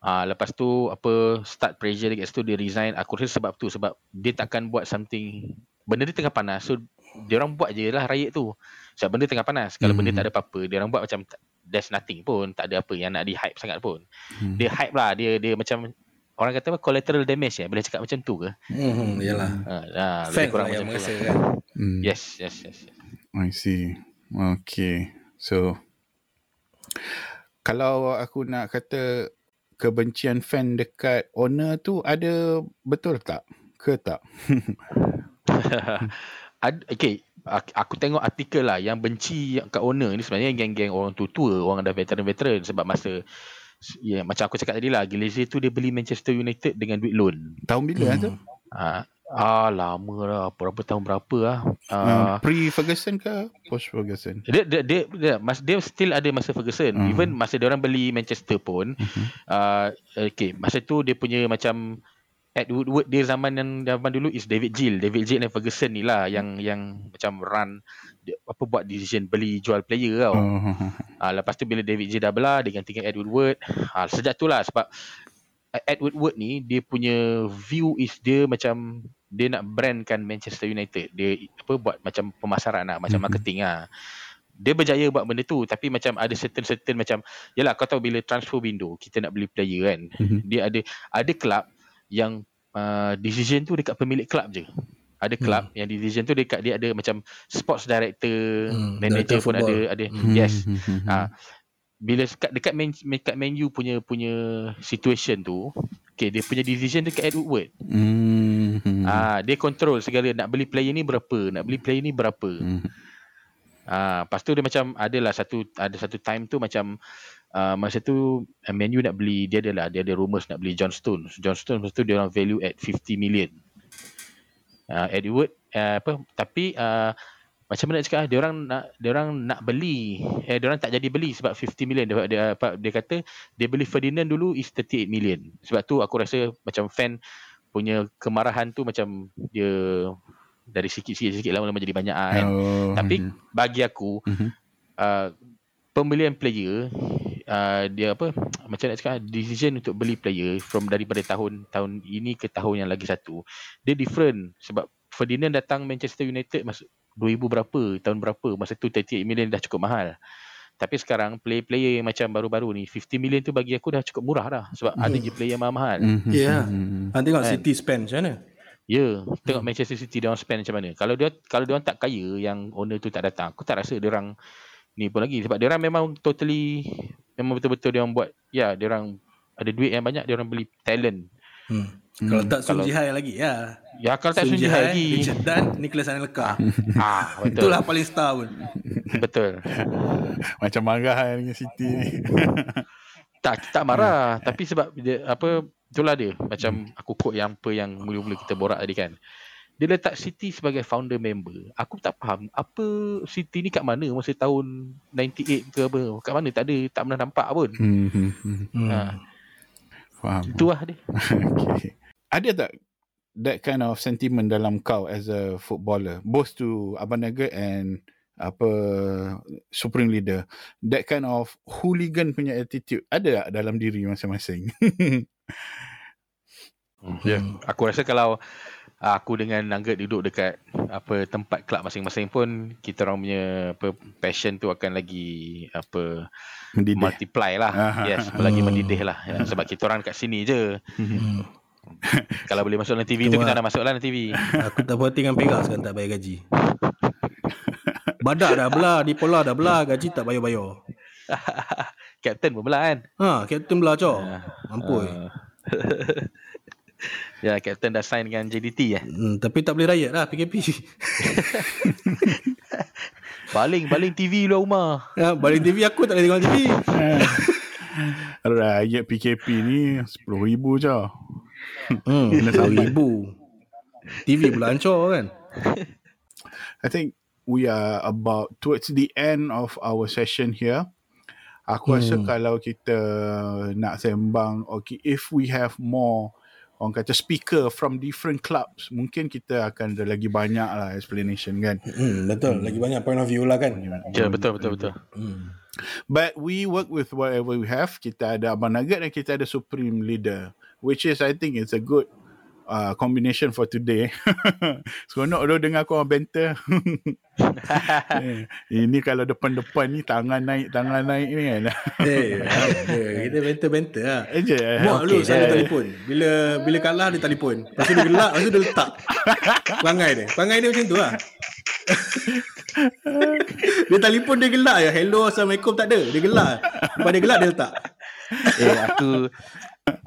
Ah lepas tu apa start pressure dekat situ dia resign aku rasa sebab tu sebab dia takkan buat something benda dia tengah panas so dia orang buat je lah riot tu. Sebab benda tengah panas. Kalau benda Hmm. tak ada apa-apa dia orang buat macam there's nothing pun, tak ada apa yang nak di hype sangat pun. Hmm. Dia hype lah, dia dia macam orang kata apa collateral damage ya, boleh cakap macam tu ke? Hmm, yalah. Ha, ha, lebih Fans kurang lah yang macam tu merasa lah. kan. Hmm. Yes, yes, yes. yes. I see. Okay. So kalau aku nak kata kebencian fan dekat owner tu ada betul tak? Ke tak? (laughs) Ad, okay, aku tengok artikel lah yang benci kat owner ni sebenarnya geng-geng orang tua-tua, orang dah veteran-veteran sebab masa ya, macam aku cakap tadi lah, Glazer tu dia beli Manchester United dengan duit loan. Tahun bila hmm. tu? Ha, ah lama lah, berapa tahun berapa lah. Uh, Uh, pre Ferguson ke post Ferguson? dia, dia, dia, dia, mas, dia still ada masa Ferguson. Hmm. Even masa dia orang beli Manchester pun, uh, okay, masa tu dia punya macam Ed Woodward dia zaman yang zaman dulu is David Gill. David Gill dan Ferguson ni lah yang yang macam run dia, apa buat decision beli jual player tau. Oh. Ah lepas tu bila David Gill dah belah dia gantikan Ed Woodward. Ah sejak tu lah sebab Ed Woodward ni dia punya view is dia macam dia nak brandkan Manchester United. Dia apa buat macam pemasaran lah, macam Mhm. marketing lah. Dia berjaya buat benda tu tapi macam ada certain-certain macam yalah kau tahu bila transfer window kita nak beli player kan. Mhm. Dia ada ada club yang uh, decision tu dekat pemilik club je. Ada club yang decision tu dekat dia ada macam sports director, Hmm, manager director pun ada football. ada Hmm. yes. Ah, bila dekat dekat man, dekat Man U punya punya situation tu, okay dia punya decision dekat Ed Woodward. Hmm. Ah dia control segala nak beli player ni berapa, nak beli player ni berapa. Hmm. Ah lepas tu dia macam adalah satu ada satu time tu macam uh, masa tu uh, Man U nak beli dia adalah dia ada rumours nak beli John Stones. John Stones masa tu dia orang value at 50 million. Uh, Wood uh, apa tapi uh, macam mana nak cakap dia orang nak dia orang nak beli eh dia orang tak jadi beli sebab 50 million dia dia, dia kata dia beli Ferdinand dulu is 38 million. Sebab tu aku rasa macam fan punya kemarahan tu macam dia dari sikit-sikit sikit lama-lama jadi banyak kan. Oh. Tapi bagi aku uh, pembelian player uh, dia apa (tsk) macam nak cakap decision untuk beli player from daripada tahun tahun ini ke tahun yang lagi satu dia different sebab Ferdinand datang Manchester United masuk 2000 berapa tahun berapa masa tu 38 million dah cukup mahal tapi sekarang player-player yang macam baru-baru ni 50 million tu bagi aku dah cukup murah dah sebab ada je player yang mahal-mahal Mhm. Ya. Mhm. Ha, tengok Kan? City spend macam mana? Ya, yeah, tengok Manchester City dia orang spend macam mana. Kalau dia kalau dia orang tak kaya yang owner tu tak datang, aku tak rasa dia orang ni pun lagi sebab dia orang memang totally memang betul-betul dia orang buat ya, dia orang ada duit yang banyak dia orang beli talent. Hmm. Kalau tak Sun kalau- Ji Hai lagi ya. Ya kalau tak Sun Ji sunyi Hai, lagi. Richard Dan, Nicholas Anelka. (laughs) Ah, betul. Itulah paling star pun. betul. (laughs) Macam marah kan dengan City ni. (laughs) Tak tak marah, tapi sebab dia apa itulah dia. Macam aku quote yang apa yang mula-mula kita borak tadi kan. Dia letak City sebagai founder member. Aku tak faham apa City ni kat mana masa tahun 98 ke apa. Kat mana tak ada, tak pernah nampak pun. Hmm. Ha, Faham. itu lah dia. (laughs) okay. Ada tak that kind of sentiment dalam kau as a footballer, both to Abang Nugget and apa supreme leader, that kind of hooligan punya attitude ada tak dalam diri masing-masing? (laughs) Ya, aku rasa kalau ah, aku dengan Nugget duduk dekat apa tempat kelab masing-masing pun kita orang punya apa passion tu akan lagi apa Mendidih. multiply lah. Aha. yes, lagi mendidih lah. Ya, sebab kita orang dekat sini je. Hmm. (laughs) Kalau boleh masuk dalam TV Tu tu kita dah masuk dalam TV. Aku tak puas hati dengan Perak sekarang tak bayar gaji. Badak dah belah, di pola dah belah, gaji tak bayar-bayar. (laughs) Captain pun belah kan. Ha, kapten belah cok. Ah, Mampus. (laughs) Ya, Captain dah sign dengan JDT eh. Hmm, tapi tak boleh rakyat lah PKP. (laughs) Baling-baling TV luar rumah. ha, balik TV aku tak boleh tengok TV. Rakyat PKP ni RM10,000 je. Hmm, ribu. TV pula hancur kan. I think we are about towards the end of our session here. Aku hmm. rasa kalau kita nak sembang, okay, if we have more orang kata speaker from different clubs, mungkin kita akan ada lagi banyak lah explanation kan. Hmm, betul. Lagi banyak point of view lah kan. Ya, betul betul betul. Hmm. But we work with whatever we have. Kita ada Abang Nugget dan kita ada Supreme Leader. Which is I think it's a good uh, combination for today. (laughs) Seronok tu dengar kau orang banter. (laughs) Eh, Ini kalau depan-depan ni tangan naik, tangan naik ni kan. Eh, eh, kita banter-banter lah. Eja. Buat dulu Okey, saya dah. telefon. Bila bila kalah dia telefon. Lepas tu dia gelak, lepas tu dia letak. Perangai dia. Perangai dia macam tu lah. (laughs) dia telefon dia gelak je. Hello, Assalamualaikum tak ada. Dia gelak. Lepas dia gelak dia letak. eh aku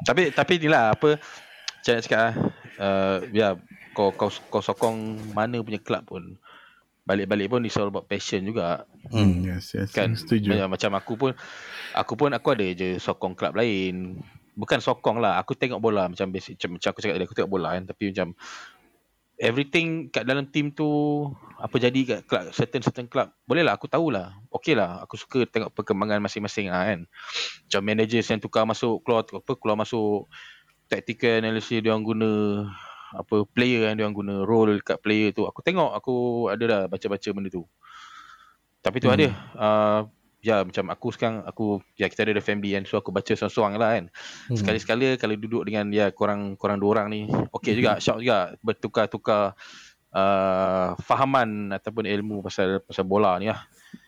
tapi tapi ni lah apa cakap cakap ah uh, ya kau kau kau sokong mana punya kelab pun. Balik-balik pun it's all about passion juga. Hmm, yes, yes. kan? Setuju. macam, macam aku pun aku pun aku ada je sokong kelab lain. Bukan sokong lah aku tengok bola macam basic macam, macam aku cakap tadi aku tengok bola kan tapi macam everything kat dalam team tu apa jadi kat club certain certain club boleh lah aku tahulah okey lah aku suka tengok perkembangan masing-masing lah kan. Macam managers yang tukar masuk keluar apa keluar masuk tactical analysis dia orang guna apa player yang dia orang guna role kat player tu. Aku tengok aku ada dah baca-baca benda tu. Tapi tu hmm. ada. Uh, ya macam aku sekarang aku ya kita ada the family kan so aku baca seorang-seorang lah kan. Hmm. sekali-sekala kalau duduk dengan ya korang korang dua orang ni okey juga shock juga bertukar-tukar uh, fahaman ataupun ilmu pasal pasal bola ni lah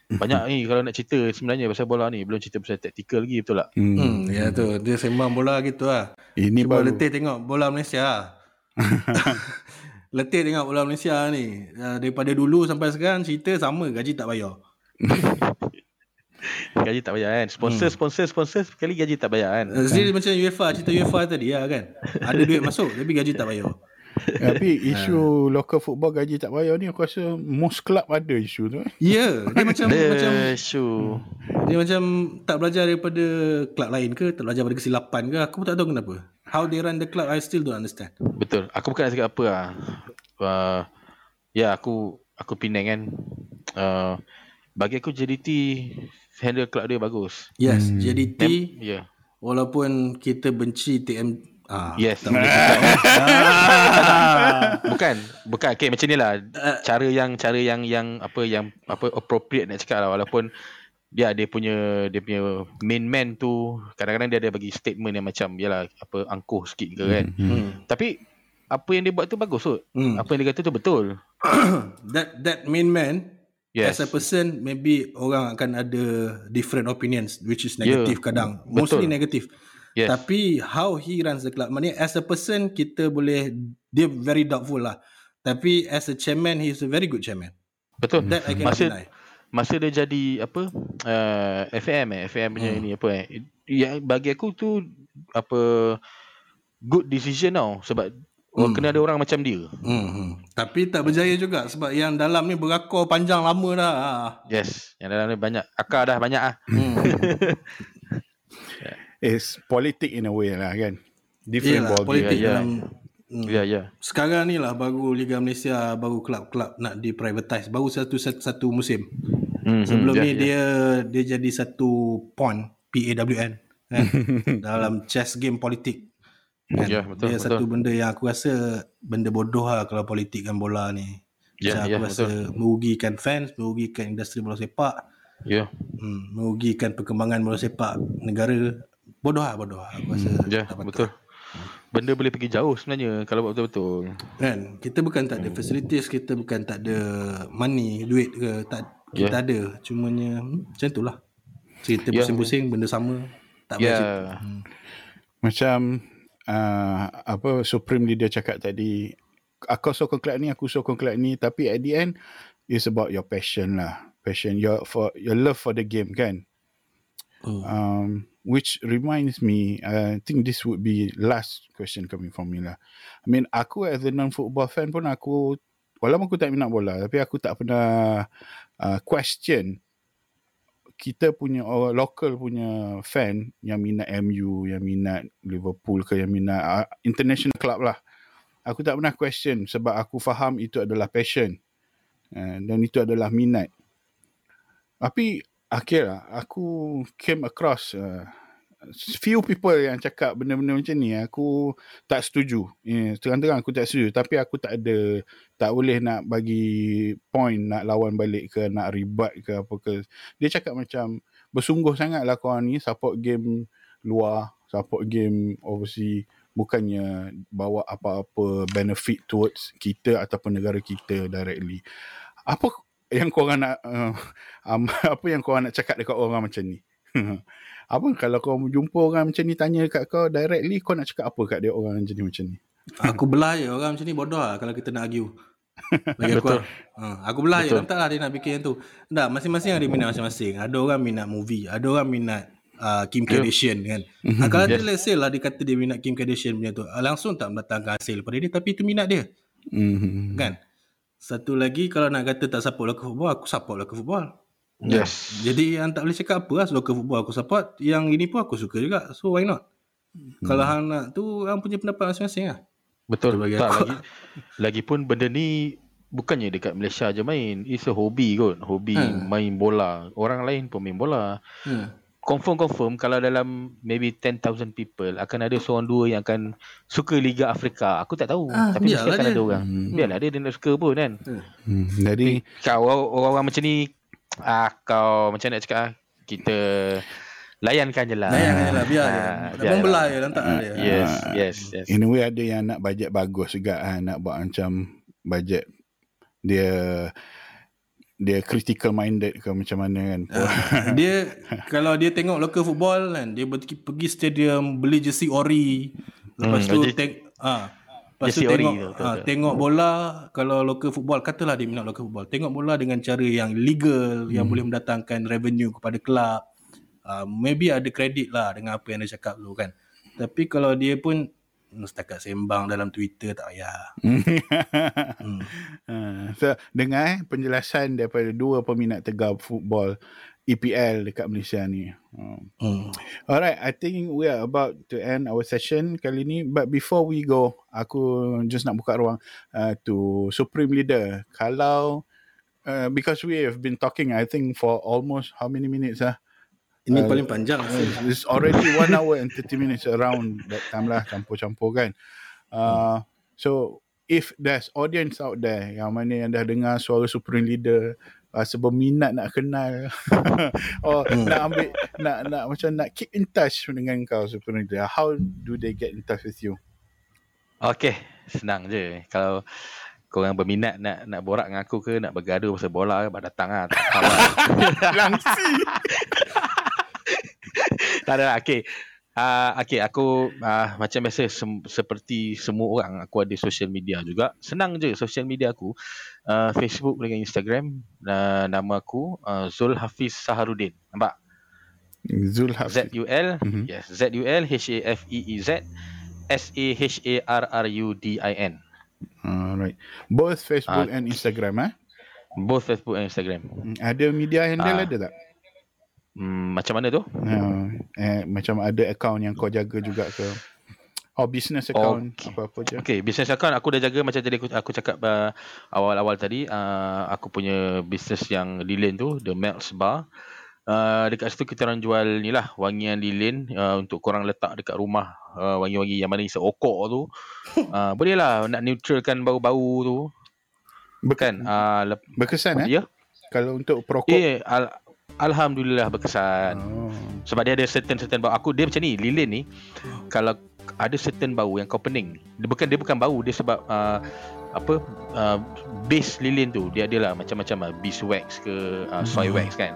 banyak ni kalau nak cerita sebenarnya pasal bola ni belum cerita pasal taktikal lagi betul tak Hmm. Hmm, ya tu. Dia sembang bola gitu lah. Ini Cuba baru. letih tengok bola Malaysia. (laughs) letih tengok bola Malaysia ni. Uh, daripada dulu sampai sekarang cerita sama gaji tak bayar. (laughs) gaji tak bayar kan sponsor sponsor sponsor sekali gaji tak bayar kan Uh, Jadi macam UEFA, cerita UEFA tadi lah kan. Ada duit masuk tapi gaji tak bayar. (laughs) Tapi isu local football gaji tak bayar ni aku rasa most club ada isu tu. eh. Ya, dia macam macam the show dia macam tak belajar daripada kelab lain ke, tak belajar daripada kesilapan ke, aku pun tak tahu kenapa. How they run the club, I still don't understand. Betul. Aku bukan nak cakap apa lah. Uh, ya, aku aku Penang kan. Uh, bagi aku JDT handle club dia bagus. Yes, hmm. JDT Ya. Yeah. walaupun kita benci TM ah, Yes. tak boleh cakap. (laughs) bukan, bukan. Okay, macam ni lah. Cara yang cara yang yang apa yang apa appropriate nak cakap lah walaupun dia dia punya dia punya main man tu kadang-kadang dia ada bagi statement yang macam yalah apa angkuh sikit ke kan. hmm. Tapi apa yang dia buat tu bagus tu. Hmm. Apa yang dia kata tu betul. (coughs) that that main man Yes. as a person maybe orang akan ada different opinions which is Yeah. negative kadang Betul. mostly negative Yes. tapi how he runs the club maknanya as a person kita boleh dia very doubtful lah tapi as a chairman he is a very good chairman Betul. that I cannot masa deny masa dia jadi apa uh, FM eh FM punya Hmm. ni apa eh yang bagi aku tu apa good decision tau sebab hmm. kena ada orang macam dia. hmm, hmm. tapi tak berjaya juga sebab yang dalam ni berakor panjang lama dah Yes, yang dalam ni banyak akar dah banyak ah. hmm. (laughs) It's politic in a way lah kan. Different Yelah, ball game. politik Ya, ya. dalam hmm. Ya ya. Sekarang ni lah baru Liga Malaysia baru kelab-kelab nak diprivatize baru satu satu, satu musim. Hmm, Sebelum hmm, ni ya, ya. dia dia jadi satu pawn PAWN kan (laughs) dalam chess game politik. Kan? Ya, betul, dia betul. satu benda yang aku rasa benda bodoh lah kalau politik dan bola ni. Ya, Macam aku ya, rasa merugikan fans, merugikan industri bola sepak, Ya. hmm, merugikan perkembangan bola sepak negara. Bodoh lah, bodoh lah. Aku rasa Ya, patut. betul. benda boleh pergi jauh sebenarnya kalau buat betul-betul. Kan kita bukan tak ada facilities, kita bukan tak ada money, duit ke, tak kita Yeah. ada. Cumanya hmm, macam itulah. Cerita Yeah. pusing-pusing benda sama. Tak Ya. yeah. Macam uh, apa Supreme Leader cakap tadi, aku sokong kelab ni, aku sokong kelab ni, tapi at the end it's about your passion lah. Passion your for your love for the game kan. Hmm. Um, which reminds me, I think this would be last question coming from me lah. I mean, aku as a non-football fan pun aku, walaupun aku tak minat bola, tapi aku tak pernah uh, question kita punya orang local punya fan yang minat MU, yang minat Liverpool ke, yang minat uh, international club lah. Aku tak pernah question sebab aku faham itu adalah passion. Uh, dan itu adalah minat. Tapi akhirnya aku came across uh, few people yang cakap benda-benda macam ni aku tak setuju. Yeah, terang-terang aku tak setuju tapi aku tak ada tak boleh nak bagi point nak lawan balik ke nak ribat ke apa ke. Dia cakap macam bersungguh sangatlah korang ni support game luar, support game overseas bukannya bawa apa-apa benefit towards kita ataupun negara kita directly. Apa yang korang nak (laughs) uh, um, (laughs) apa yang korang nak cakap dekat orang macam ni? (laughs) apa kalau kau jumpa orang macam ni tanya kat kau directly kau nak cakap apa kat dia orang jadi macam ni? Aku belah je orang macam ni bodoh lah kalau kita nak argue. Bagi aku Betul. Ha, aku belah je Betul. tak lah dia nak fikir yang tu. Tak, masing-masing ada minat masing-masing. Ada orang minat movie, ada orang minat uh, Kim Kardashian kan. Ha, kalau dia let's say lah dia kata dia minat Kim Kardashian punya tu, ah, langsung tak mendatangkan hasil pada dia tapi itu minat dia. Mm-hmm. Kan? Satu lagi kalau nak kata tak support local football, aku support local football. Yes. Jadi yang tak boleh cakap apa lah local football aku support. Yang ini pun aku suka juga. So why not? Kalau hang nak tu hang punya pendapat masing-masing lah. Betul. Bagi tak aku. lagi. Lagipun benda ni bukannya dekat Malaysia je main. It's a hobby kot. Hobi Hmm. main bola. Orang lain pun main bola. Hmm. Confirm-confirm kalau dalam maybe 10,000 people akan ada seorang dua yang akan suka Liga Afrika. Aku tak tahu. Ah, Tapi mesti akan dia. ada orang. Hmm. Biarlah dia, dia nak suka pun kan. Hmm. Jadi Kau orang- orang-orang macam ni ah kau macam nak cakap ah, kita layankan je lah. Layankan je lah, biar je. Ah, Nak biar membelah lah. je, lantak Ah, dia. Yes, Ah, yes, yes. in a way ada yang nak bajet bagus juga ah, nak buat macam bajet dia dia critical minded ke macam mana kan. Ah, dia (laughs) kalau dia tengok local football kan dia pergi, pergi stadium beli jersey ori. Lepas Hmm, tu je- teng ah lepas tu jersey ori tengok tu, betul, ah, tengok bola kalau local football katalah dia minat local football tengok bola dengan cara yang legal yang boleh mendatangkan revenue kepada kelab ah, maybe ada kredit lah dengan apa yang dia cakap dulu kan. Tapi kalau dia pun hmm, setakat sembang dalam Twitter tak payah hmm. Ah, (laughs) so dengar eh, penjelasan daripada dua peminat tegar football EPL dekat Malaysia ni. Hmm. Hmm. Alright, I think we are about to end our session kali ni. But before we go, aku just nak buka ruang uh, to Supreme Leader. Kalau, uh, because we have been talking, I think for almost how many minutes ah? Ini Ah, paling panjang It's already one hour and 30 minutes around that time lah, campur-campur kan. Uh, so, if there's audience out there yang mana yang dah dengar suara Supreme Leader, rasa berminat nak kenal (laughs) or nak ambil nak nak macam nak keep in touch dengan kau Supreme Leader, how do they get in touch with you? Okey, senang je. Kalau korang berminat nak nak borak dengan aku ke nak bergaduh pasal bola ke datang lah. Tak apa lah. (laughs) Langsi. Tak ada. Okey. Uh, okay, aku uh, macam biasa sem- seperti semua orang aku ada social media juga. Senang je social media aku. Uh, Facebook dengan Instagram. Uh, nama aku uh, Zul Hafiz Saharudin. Nampak? Zul Hafiz. Z U L Mhm. yes Z U L H A F E E Z S A H A R R U D I N. Alright. Both Facebook and Instagram eh? Both Facebook and Instagram. Ada media handle Ah. ada tak? Hmm, macam mana tu? Uh, eh, macam ada account yang kau jaga juga ke? Or business account Okey. apa-apa je. Okay, business account aku dah jaga macam tadi aku, aku cakap uh, awal-awal tadi. Uh, aku punya business yang di lane tu, The Melts Bar. Uh, dekat situ kita orang jual ni lah wangian lilin uh, untuk korang letak dekat rumah uh, wangi-wangi yang mana isi okok tu uh, boleh lah nak neutralkan bau-bau tu kan uh, lep- Berkesan eh? ya Kalau untuk perokok. eh al- Alhamdulillah berkesan Oh. sebab dia ada certain certain bau aku dia macam ni lilin ni kalau ada certain bau yang kau pening. Dia bukan dia bukan bau, dia sebab uh, apa uh, base lilin tu dia adalah macam-macam lah beeswax ke uh, soy wax kan.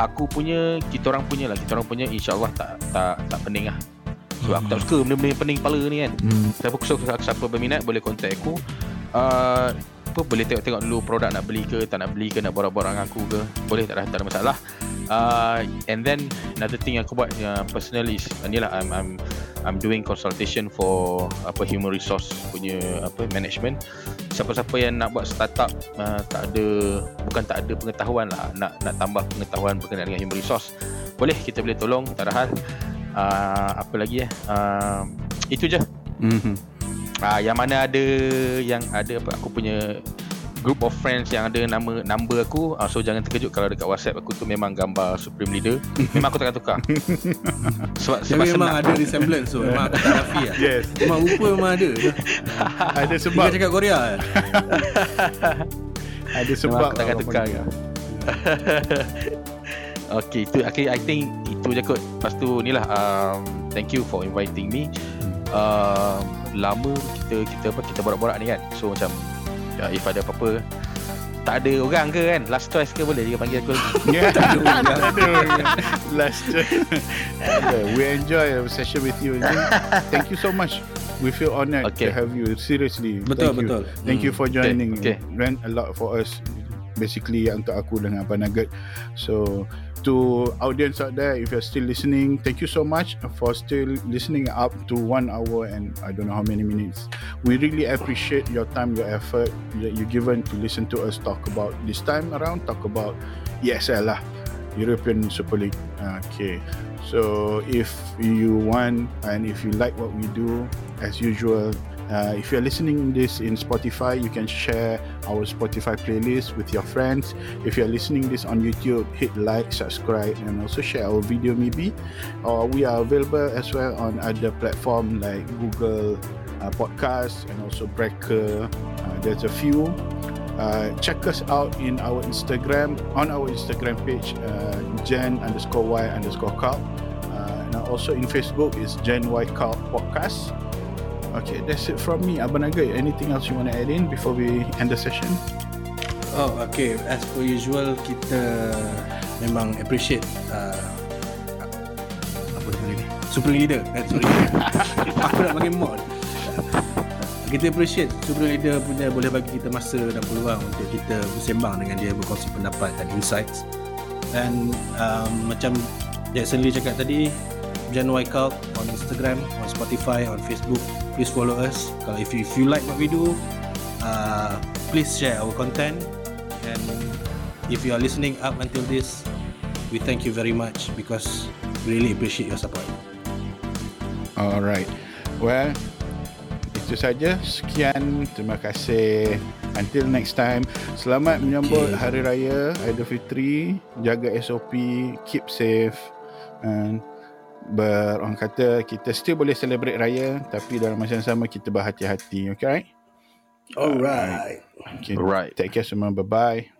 Aku punya kita orang punya lah, kita orang punya insya-Allah tak tak tak pening lah. Sebab aku tak suka benda-benda yang pening kepala ni kan. Hmm. Siapa siapa, siapa berminat boleh contact aku. Uh, apa boleh tengok-tengok dulu produk nak beli ke tak nak beli ke nak borak-borak dengan aku ke boleh tak? Ada, tak ada masalah. Uh, and then another thing yang aku buat uh, personal is uh, ni lah I'm, I'm I'm doing consultation for apa human resource punya apa management. Siapa-siapa yang nak buat startup uh, tak ada bukan tak ada pengetahuan lah nak nak tambah pengetahuan berkenaan dengan human resource boleh kita boleh tolong tak ada hal. Uh, apa lagi eh? Uh, itu je. Mhm. Ah yang mana ada yang ada apa aku punya group of friends yang ada nama number aku ah, so jangan terkejut kalau dekat WhatsApp aku tu memang gambar supreme leader memang aku takkan tukar (laughs) sebab Dia sebab memang senang ada resemblance tu. (laughs) Memang aku tak nafi lah. Yes. Memang rupa memang ada. (laughs) Ada Dia sebab cakap Korea. ada memang sebab aku takkan orang tukar panggil. Okay, itu okay, I think itu je kot. Lepas tu ni lah um, thank you for inviting me. Um, lama kita kita apa kita borak-borak ni kan. So macam ya, if ada apa-apa tak ada orang ke kan last choice ke boleh dia panggil aku lagi (laughs) Yeah, tak ada. Last okay, We enjoy our session with you. Thank you so much. We feel honored to Okay. have you. Seriously. Betul, Thank you. betul. Thank you for joining. Okay, okay. Ran a lot for us. Basically untuk aku dengan Abang Nugget. So to audience out there, if you're still listening, thank you so much for still listening up to one hour and I don't know how many minutes. We really appreciate your time, your effort that you given to listen to us talk about this time around, talk about ESL lah, European Super League. Okay, so if you want and if you like what we do, as usual, uh, if you're listening this in Spotify, you can share our Spotify playlist with your friends. If you're listening this on YouTube, hit like, subscribe, and also share our video maybe. Or we are available as well on other platform like Google uh, Podcasts and also Breaker. Uh, there's a few. Uh, check us out in our Instagram on our Instagram page, uh, underscore Y underscore Carl. Uh, and also in Facebook is Gen Y Carl Podcast. Okay, that's it from me. Abang Naga, anything else you want to add in before we end the session? Oh, okay. As per usual, kita memang appreciate uh, apa nama ni? Super Leader. Eh, sorry. (laughs) Aku nak panggil mod. Kita appreciate Super Leader punya boleh bagi kita masa dan peluang untuk kita bersembang dengan dia berkongsi pendapat dan insights. Dan um, macam Jackson Lee cakap tadi, Jan Wyckout on Instagram, on Spotify, on Facebook. Please follow us. Kalau if you, if you like what we do, uh, please share our content. And if you are listening up until this, we thank you very much because we really appreciate your support. Alright. Well, itu saja. Sekian. Terima kasih. Until next time. Selamat menyambut Okay. Hari Raya Aidilfitri. Jaga SOP. Keep safe. And ber, orang kata kita still boleh celebrate raya tapi dalam masa yang sama kita berhati-hati. Okay? Alright. Okay. Right. Take care semua. Bye-bye.